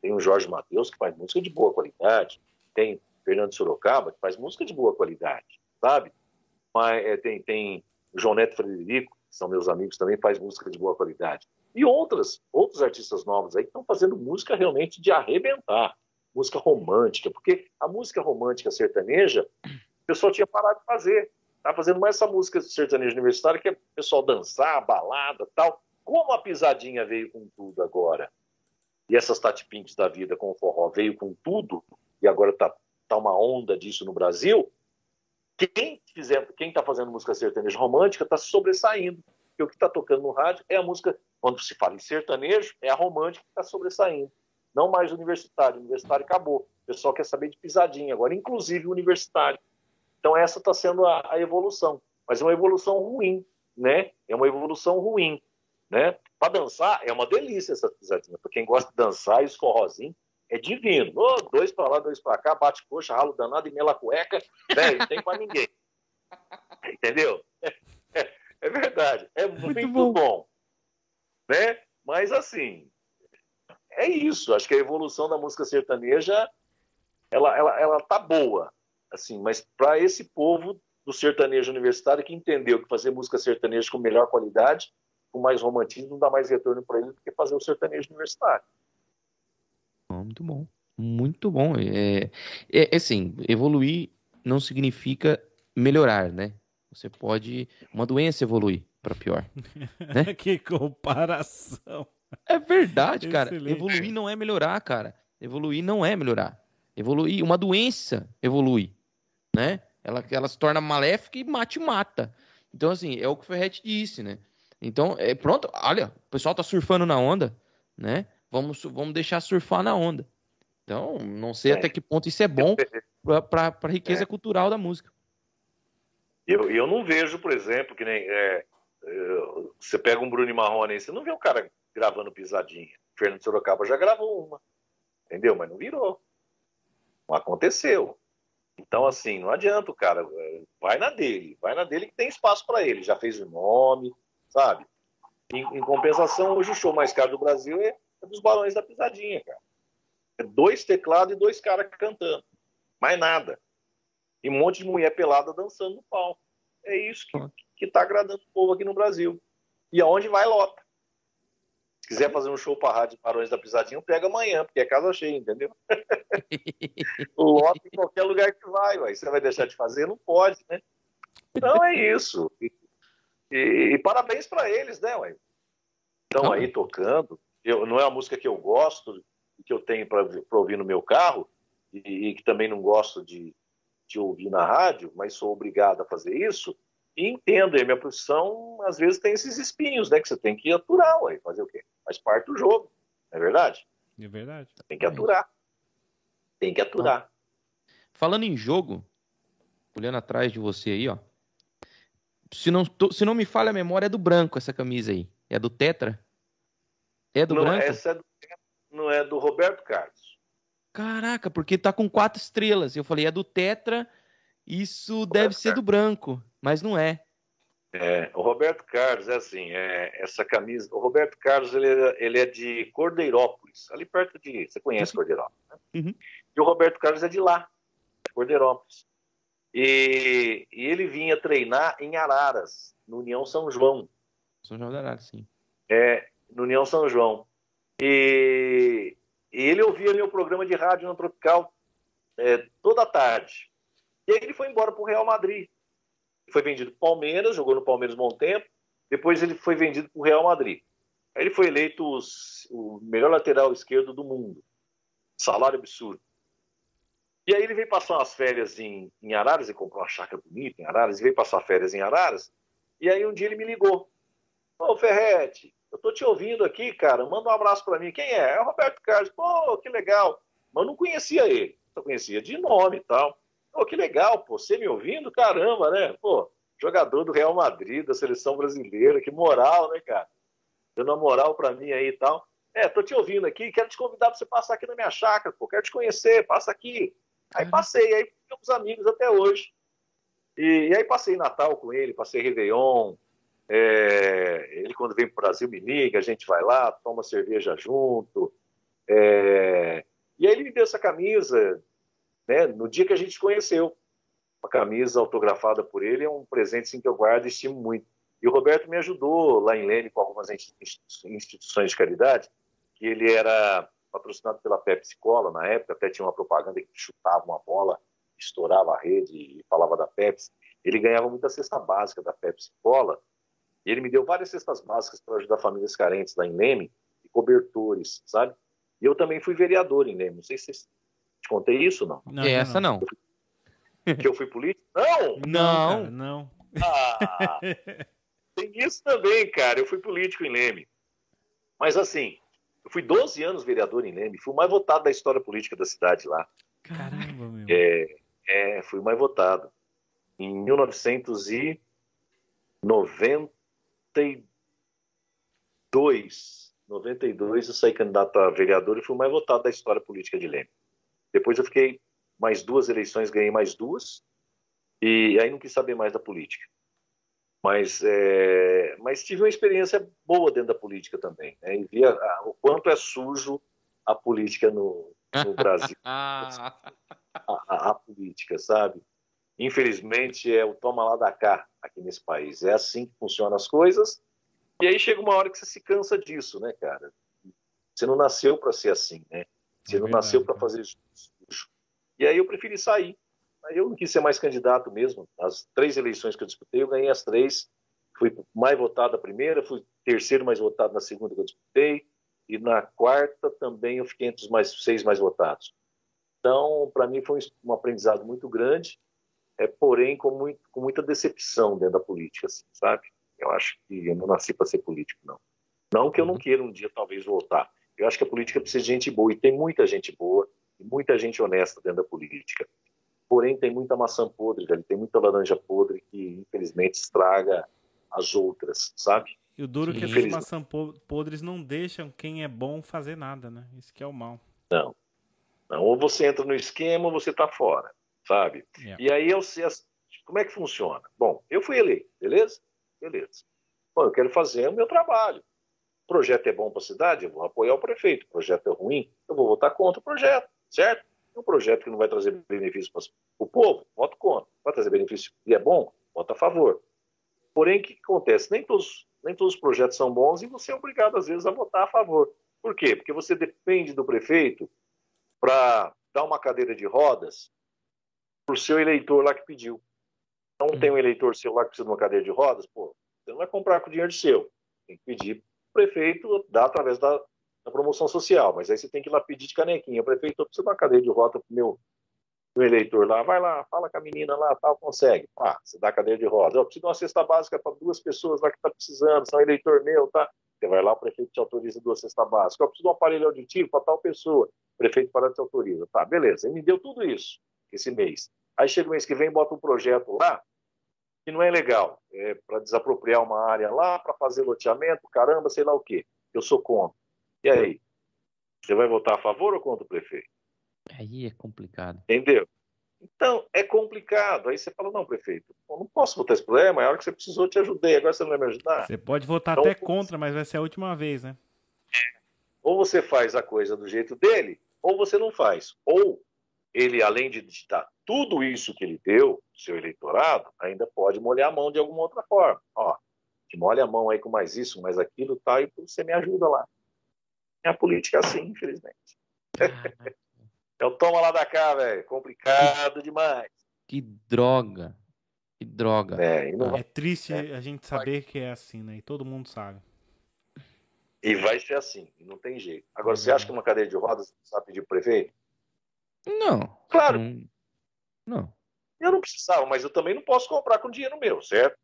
Tem o Jorge Matheus, que faz música de boa qualidade. Tem Fernando Sorocaba, que faz música de boa qualidade, sabe? Mas, é, tem, tem o João Neto Frederico, que são meus amigos também, faz música de boa qualidade. E outras, outros artistas novos aí que estão fazendo música realmente de arrebentar. Música romântica, porque a música romântica sertaneja, o pessoal tinha parado de fazer. Tá fazendo mais essa música sertaneja universitária, que é o pessoal dançar, balada tal. Como a pisadinha veio com tudo agora, e essas Tati da vida com o forró veio com tudo, e agora tá, tá uma onda disso no Brasil, quem fizer, quem está fazendo música sertaneja romântica está sobressaindo. Porque o que está tocando no rádio é a música, quando se fala em sertanejo, é a romântica que está sobressaindo. Não mais universitário. O universitário acabou. O pessoal quer saber de pisadinha agora, inclusive universitário. Então essa está sendo a, a, evolução, mas é uma evolução ruim, né? É uma evolução ruim, né? Para dançar é uma delícia essa pisadinha. Para quem gosta de dançar, esse forrozinho é divino. Oh, dois para lá, dois para cá, bate coxa, ralo danado e mela cueca, né? não tem para ninguém. (laughs) Entendeu? É, (laughs) é, verdade. É muito, muito bom. bom. Né? Mas assim, é isso. Acho que a evolução da música sertaneja ela, ela, ela tá boa assim, mas para esse povo do sertanejo universitário que entendeu que fazer música sertaneja com melhor qualidade, com mais romantismo, não dá mais retorno para ele do que fazer o sertanejo universitário. Muito bom, muito bom. É, é, é assim, evoluir não significa melhorar, né? Você pode uma doença evoluir para pior. Né? (laughs) que comparação. É verdade, cara. Excelente. Evoluir não é melhorar, cara. Evoluir não é melhorar. Evoluir, uma doença evolui né? Ela, ela se torna maléfica e mate mata. Então, assim, é o que o Ferret disse, né? Então, é, pronto, olha, o pessoal tá surfando na onda, né? Vamos, vamos deixar surfar na onda. Então, não sei é. até que ponto isso é bom para a riqueza é. cultural da música. Eu, eu não vejo, por exemplo, que nem. É, é você pega um Bruno Marrone, você não vê um cara gravando pisadinha. Fernando Sorocaba já gravou uma, entendeu? Mas não virou. Não aconteceu. Então, assim, não adianta o cara. É, vai na dele, vai na dele que tem espaço para ele. Já fez o nome, sabe? Em, em, compensação, hoje o show mais caro do Brasil é, é dos Barões da Pisadinha, cara. É dois teclados e dois caras cantando. Mais nada. E um monte de mulher pelada dançando no palco. É isso que, que tá agradando o povo aqui no Brasil. E aonde vai, lota. Se quiser fazer um show para a Rádio Barões da Pisadinha, pega amanhã, porque é casa cheia, entendeu? (laughs) Lota em qualquer lugar que vai, ué. você vai deixar de fazer? Não pode, né? Então é isso. E, e, e parabéns para eles, né, ué? Estão aí tocando. Eu, não é uma música que eu gosto, que eu tenho para ouvir no meu carro, e, e, que também não gosto de, de ouvir na rádio, mas sou obrigado a fazer isso. E entendo, e a minha profissão, às vezes, tem esses espinhos, né? Que você tem que aturar, ué, fazer o quê? Faz parte do jogo, não é verdade? É verdade. Tem que aturar. Tem que aturar. Falando em jogo, olhando atrás de você aí, ó. Se não, se não me falha a memória, é do branco essa camisa aí. É do Tetra? É do não, branco? Essa é do, não é do Roberto Carlos. Caraca, porque tá com quatro estrelas. Eu falei, é do Tetra, isso Roberto deve ser Carlos. do branco, mas não é. É, o Roberto Carlos é assim, é, essa camisa. O Roberto Carlos ele, é, ele é de Cordeirópolis, ali perto de. Você conhece uhum. Cordeirópolis? Né? Uhum. E o Roberto Carlos é de lá, de Cordeirópolis. E, e, ele vinha treinar em Araras, no União São João. São João de Araras, sim. É, no União São João. E, e ele ouvia meu programa de rádio no Tropical é, toda tarde. E aí ele foi embora para o Real Madrid foi vendido para o Palmeiras, jogou no Palmeiras um bom tempo, depois ele foi vendido para o Real Madrid. Aí ele foi eleito os, o melhor lateral esquerdo do mundo. Salário absurdo. E aí ele veio passar umas férias em, em Araras, e comprou uma chácara bonita em Araras, e veio passar férias em Araras, e aí um dia ele me ligou. Ô Ferrete, eu tô te ouvindo aqui, cara, manda um abraço para mim. Quem é? É o Roberto Carlos. Pô, que legal. Mas eu não conhecia ele, só conhecia de nome e tal. Pô, que legal, pô, você me ouvindo? Caramba, né? Pô, jogador do Real Madrid, da seleção brasileira, que moral, né, cara? Dando uma moral para mim aí e tal. É, tô te ouvindo aqui, quero te convidar para você passar aqui na minha chácara, pô, quero te conhecer, passa aqui. Aí passei, aí ficamos amigos até hoje. E, e, aí passei Natal com ele, passei Réveillon. É, ele, quando vem para o Brasil, me liga, a gente vai lá, toma cerveja junto. É, e aí ele me deu essa camisa, né, no dia que a gente conheceu. Uma camisa autografada por ele é um presente sim, que eu guardo e estimo muito. E o Roberto me ajudou lá em Lene com algumas instituições de caridade, que ele era patrocinado pela Pepsi Cola na época, até tinha uma propaganda que chutava uma bola, estourava a rede e falava da Pepsi. Ele ganhava muita cesta básica da Pepsi Cola, e ele me deu várias cestas básicas para ajudar famílias carentes lá em Leme, e cobertores, sabe? E eu também fui vereador em Leme, não sei se vocês te contei isso, não? não Essa não. (laughs) Que eu fui político? Não! Não! não. Ah, tem isso também, cara. Eu fui político em Leme. Mas assim, eu fui 12 anos vereador em Leme, fui o mais votado da história política da cidade lá. Caramba, meu. É, é fui o mais votado. Em 1992, 92 eu saí candidato a vereador e fui o mais votado da história política de Leme. Depois eu fiquei mais duas eleições, ganhei mais duas, e aí não quis saber mais da política. Mas, é, mas tive uma experiência boa dentro da política também, né? e via a, o quanto é sujo a política no, no Brasil. (laughs) a, a, a, política, sabe? Infelizmente é o toma lá da cá aqui nesse país. É assim que funcionam as coisas. E aí chega uma hora que você se cansa disso, né, cara? Você não nasceu para ser assim, né? Você é não verdade, nasceu para fazer isso. E aí eu preferi sair. Aí eu não quis ser mais candidato mesmo. As três eleições que eu disputei, eu ganhei as três. Fui mais votado na primeira, fui terceiro mais votado na segunda que eu disputei. E na quarta também eu fiquei entre os mais, seis mais votados. Então, para mim foi um aprendizado muito grande, é, porém com, muito, com muita decepção dentro da política, assim, sabe? Eu acho que eu não nasci para ser político, não. Não que eu não uhum. queira um dia talvez voltar, eu acho que a política precisa de gente boa, e tem muita gente boa, e muita gente honesta dentro da política. Porém, tem muita maçã podre, velho, tem muita laranja podre que, infelizmente, estraga as outras, sabe? E o duro é que essas maçãs podres não deixam quem é bom fazer nada, né? Isso que é o mal. Não. não ou você entra no esquema ou você tá fora, sabe? Yeah. É. E aí eu sei como é que funciona. Bom, eu fui eleito, beleza? Beleza. Bom, eu quero fazer o meu trabalho. O projeto é bom para a cidade, eu vou apoiar o prefeito. O projeto é ruim, eu vou votar contra o projeto, certo? Um projeto que não vai trazer benefício para o povo, voto contra. Vai trazer benefício e é bom, voto a favor. Porém, o que acontece? Nem todos, nem todos os projetos são bons e você é obrigado, às vezes, a votar a favor. Por quê? Porque você depende do prefeito para dar uma cadeira de rodas para o seu eleitor lá que pediu. Não tem um eleitor seu lá que precisa de uma cadeira de rodas, pô, você não vai comprar com dinheiro seu. Tem que pedir prefeito dá através da, da, promoção social, mas aí você tem que ir lá pedir de canequinha. Prefeito precisa de uma cadeia de rota para meu o eleitor lá, vai lá, fala com a menina lá, tal, consegue. Ah, você dá a cadeira de roda. Eu preciso de uma cesta básica para duas pessoas lá que está precisando, são eleitor meu, tá? Você vai lá, o prefeito te autoriza duas cestas básicas. Eu preciso de um aparelho auditivo para tal pessoa. O prefeito para te autoriza. Tá, beleza. Ele me deu tudo isso esse mês. Aí chega o mês que vem, bota um projeto lá que não é legal. É para desapropriar uma área lá, para fazer loteamento, caramba, sei lá o quê. Eu sou contra. E aí? Você vai votar a favor ou contra o prefeito? Aí é complicado. Entendeu? Então, é complicado. Aí você fala, não, prefeito, eu não posso votar esse problema, é a hora que você precisou, eu te ajudei, agora você não vai me ajudar. Você pode votar então, até contra, mas vai ser a última vez, né? Ou você faz a coisa do jeito dele, ou você não faz. Ou ele, além de dar tudo isso que ele deu, seu eleitorado, ainda pode molhar a mão de alguma outra forma. Ó, te molha a mão aí com mais isso, mais aquilo, tá, e você me ajuda lá. É a política assim, infelizmente. É (laughs) o toma lá da cá, velho. Complicado demais. Que droga. Que droga. É, não... é triste é. a gente saber que é assim, né? E todo mundo sabe. E vai ser assim, não tem jeito. Agora, é. você acha que uma cadeira de rodas você sabe pedir pro prefeito? Não. Claro. Não. não. Eu não precisava, mas eu também não posso comprar com dinheiro meu, certo?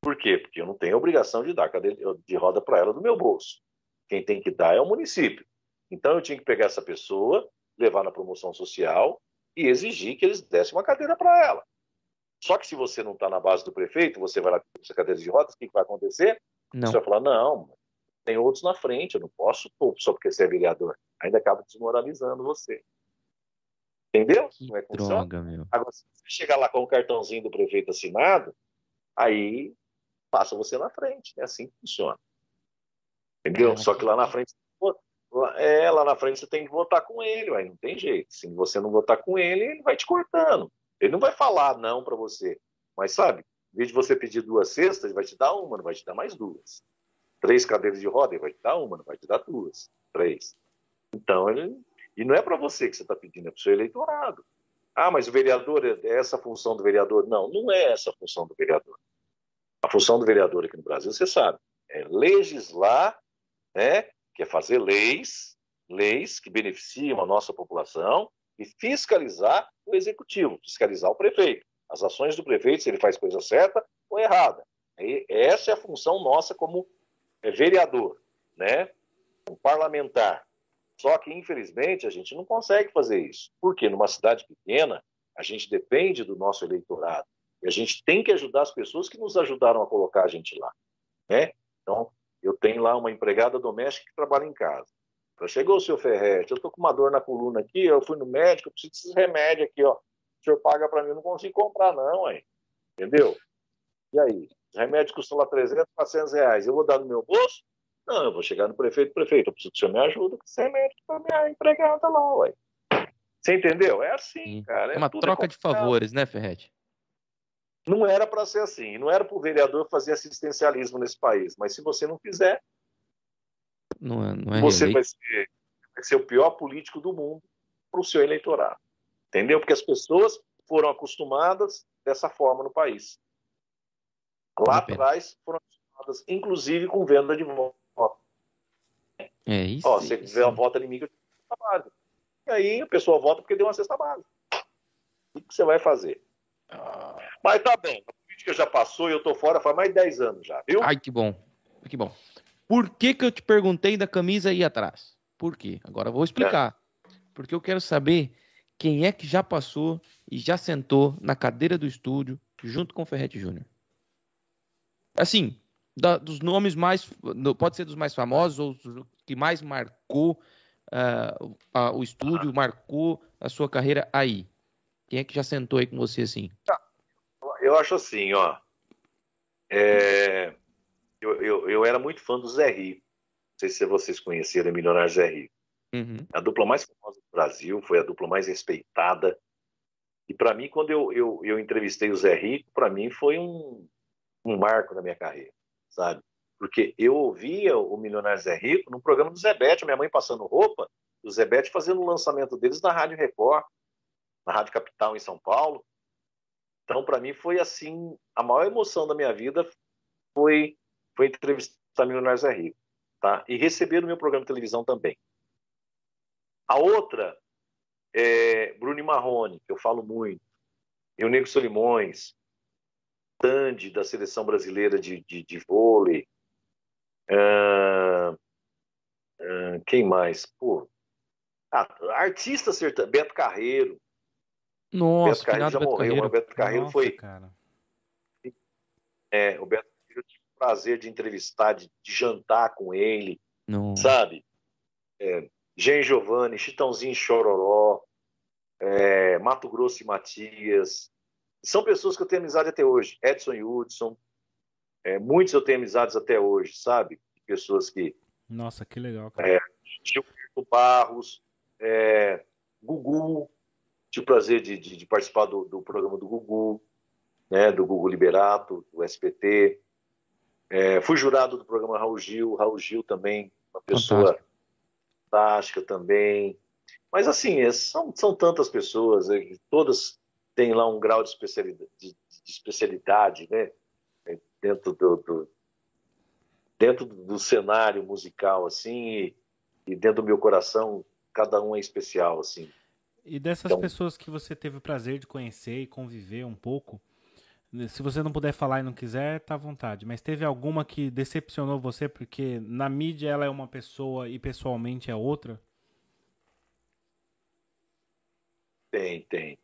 Por quê? Porque eu não tenho a obrigação de dar cadeira de roda para ela do meu bolso. Quem tem que dar é o município. Então eu tinha que pegar essa pessoa, levar na promoção social e exigir que eles dessem uma cadeira para ela. Só que se você não está na base do prefeito, você vai lá com essa cadeira de rodas, o que, que vai acontecer? Não. Você vai falar, não, tem outros na frente, eu não posso só porque você é vereador. Ainda acaba desmoralizando você. Entendeu? Que não é droga, meu. Agora, se você chegar lá com o cartãozinho do prefeito assinado, aí passa você na frente. É assim que funciona. Entendeu? É, Só que lá na frente é, lá na frente você tem que votar com ele, aí não tem jeito. Se você não votar com ele, ele vai te cortando. Ele não vai falar não para você. Mas sabe, em vez de você pedir duas cestas, ele vai te dar uma, não vai te dar mais duas. Três cadeiras de roda, ele vai te dar uma, não vai te dar duas. Três. Então, ele... e não é para você que você está pedindo, é para o seu eleitorado. Ah, mas o vereador, é essa a função do vereador? Não, não é essa a função do vereador. A função do vereador aqui no Brasil, você sabe, é legislar né, que é fazer leis, leis que beneficiam a nossa população e fiscalizar o executivo, fiscalizar o prefeito, as ações do prefeito, se ele faz coisa certa ou errada. E essa é a função nossa como é, vereador, né? Um parlamentar. Só que, infelizmente, a gente não consegue fazer isso. Porque numa cidade pequena, a gente depende do nosso eleitorado. E a gente tem que ajudar as pessoas que nos ajudaram a colocar a gente lá. Né? Então, eu tenho lá uma empregada doméstica que trabalha em casa. Chegou o seu Ferrete, eu estou com uma dor na coluna aqui, eu fui no médico, eu preciso desses remédios aqui, ó. O senhor paga para mim, eu não consigo comprar não, hein? Entendeu? E aí? Os remédios custam lá 300, 400 reais. Eu vou dar no meu bolso? Não, eu vou chegar no prefeito, prefeito, eu preciso que o senhor me ajude com esse remédio para minha empregada lá, ué. Você entendeu? É assim, Sim. cara. É, é uma troca é de favores, né, Ferrete? Não era para ser assim. Não era para o vereador fazer assistencialismo nesse país. Mas se você não fizer, não é, não é você vai ser, vai ser, o pior político do mundo para o seu eleitorado. Entendeu? Porque as pessoas foram acostumadas dessa forma no país. Lá atrás foram acostumadas, inclusive, com venda de voto. É isso. Ó, você vê uma volta inimiga de cesta básica. E aí a pessoa vota porque deu uma cesta básica. O que você vai fazer? Ah. Mas tá bem, a política já passou e eu tô fora faz mais de 10 anos já, viu? Ai, que bom. Que bom. Por que, que eu te perguntei da camisa aí atrás? Por quê? Agora eu vou explicar. É. Porque eu quero saber quem é que já passou e já sentou na cadeira do estúdio junto com o Ferretti Júnior. Assim, da, dos nomes mais. Pode ser dos mais famosos ou que mais marcou uh, o estúdio, marcou a sua carreira aí. Quem é que já sentou aí com você assim? Tá. Eu acho assim, ó. É, eu, eu, eu, era muito fã do Zé Rio. Não sei se vocês conheceram o Milionário Zé Rio. Uhum. A dupla mais famosa do Brasil, foi a dupla mais respeitada. E para mim, quando eu, eu, eu entrevistei o Zé Rico, para mim foi um, um marco na minha carreira, sabe? Porque eu ouvia o Milionário Zé Rico no programa do Zé Bete, minha mãe passando roupa, o Zé Bete fazendo o lançamento deles na Rádio Record, na Rádio Capital em São Paulo. Então, para mim, foi assim, a maior emoção da minha vida foi, foi entrevistar Milionários é Rico, tá? E receber no meu programa de televisão também. A outra é, Bruno Marrone, que eu falo muito, e o Nego Solimões, Da seleção brasileira de, de, de vôlei. Uh, uh, quem mais? Pô, ah, artista sertanejo, Beto Carreiro. Nossa, Beto Carreiro já morreu, Carreiro. mas Beto Carreiro Nossa, foi. Cara. É, o Beto Carreiro tive o prazer de entrevistar, de, de jantar com ele, Nossa. sabe? É, Gen Giovanni, Chitãozinho Chororó, é, Mato Grosso e Matias. São pessoas que eu tenho amizade até hoje. Edson e Hudson. É, muitos eu tenho amizades até hoje, sabe? Pessoas que. Nossa, que legal, cara. É, Gilberto Barros, é, Gugu. Tive o prazer de, de, de participar do, do, programa do Gugu, né, do Gugu Liberato, do SPT. É, fui jurado do programa Raul Gil. Raul Gil também, uma pessoa Fantástico. fantástica também. Mas, assim, é, são, são tantas pessoas, é, todas têm lá um grau de especialidade, de, de especialidade né? É, dentro do, do, dentro do cenário musical, assim, e, e, dentro do meu coração, cada um é especial, assim. E dessas então, pessoas que você teve o prazer de conhecer e conviver um pouco, se você não puder falar e não quiser, tá à vontade. Mas teve alguma que decepcionou você porque na mídia ela é uma pessoa e pessoalmente é outra? Tem, tem.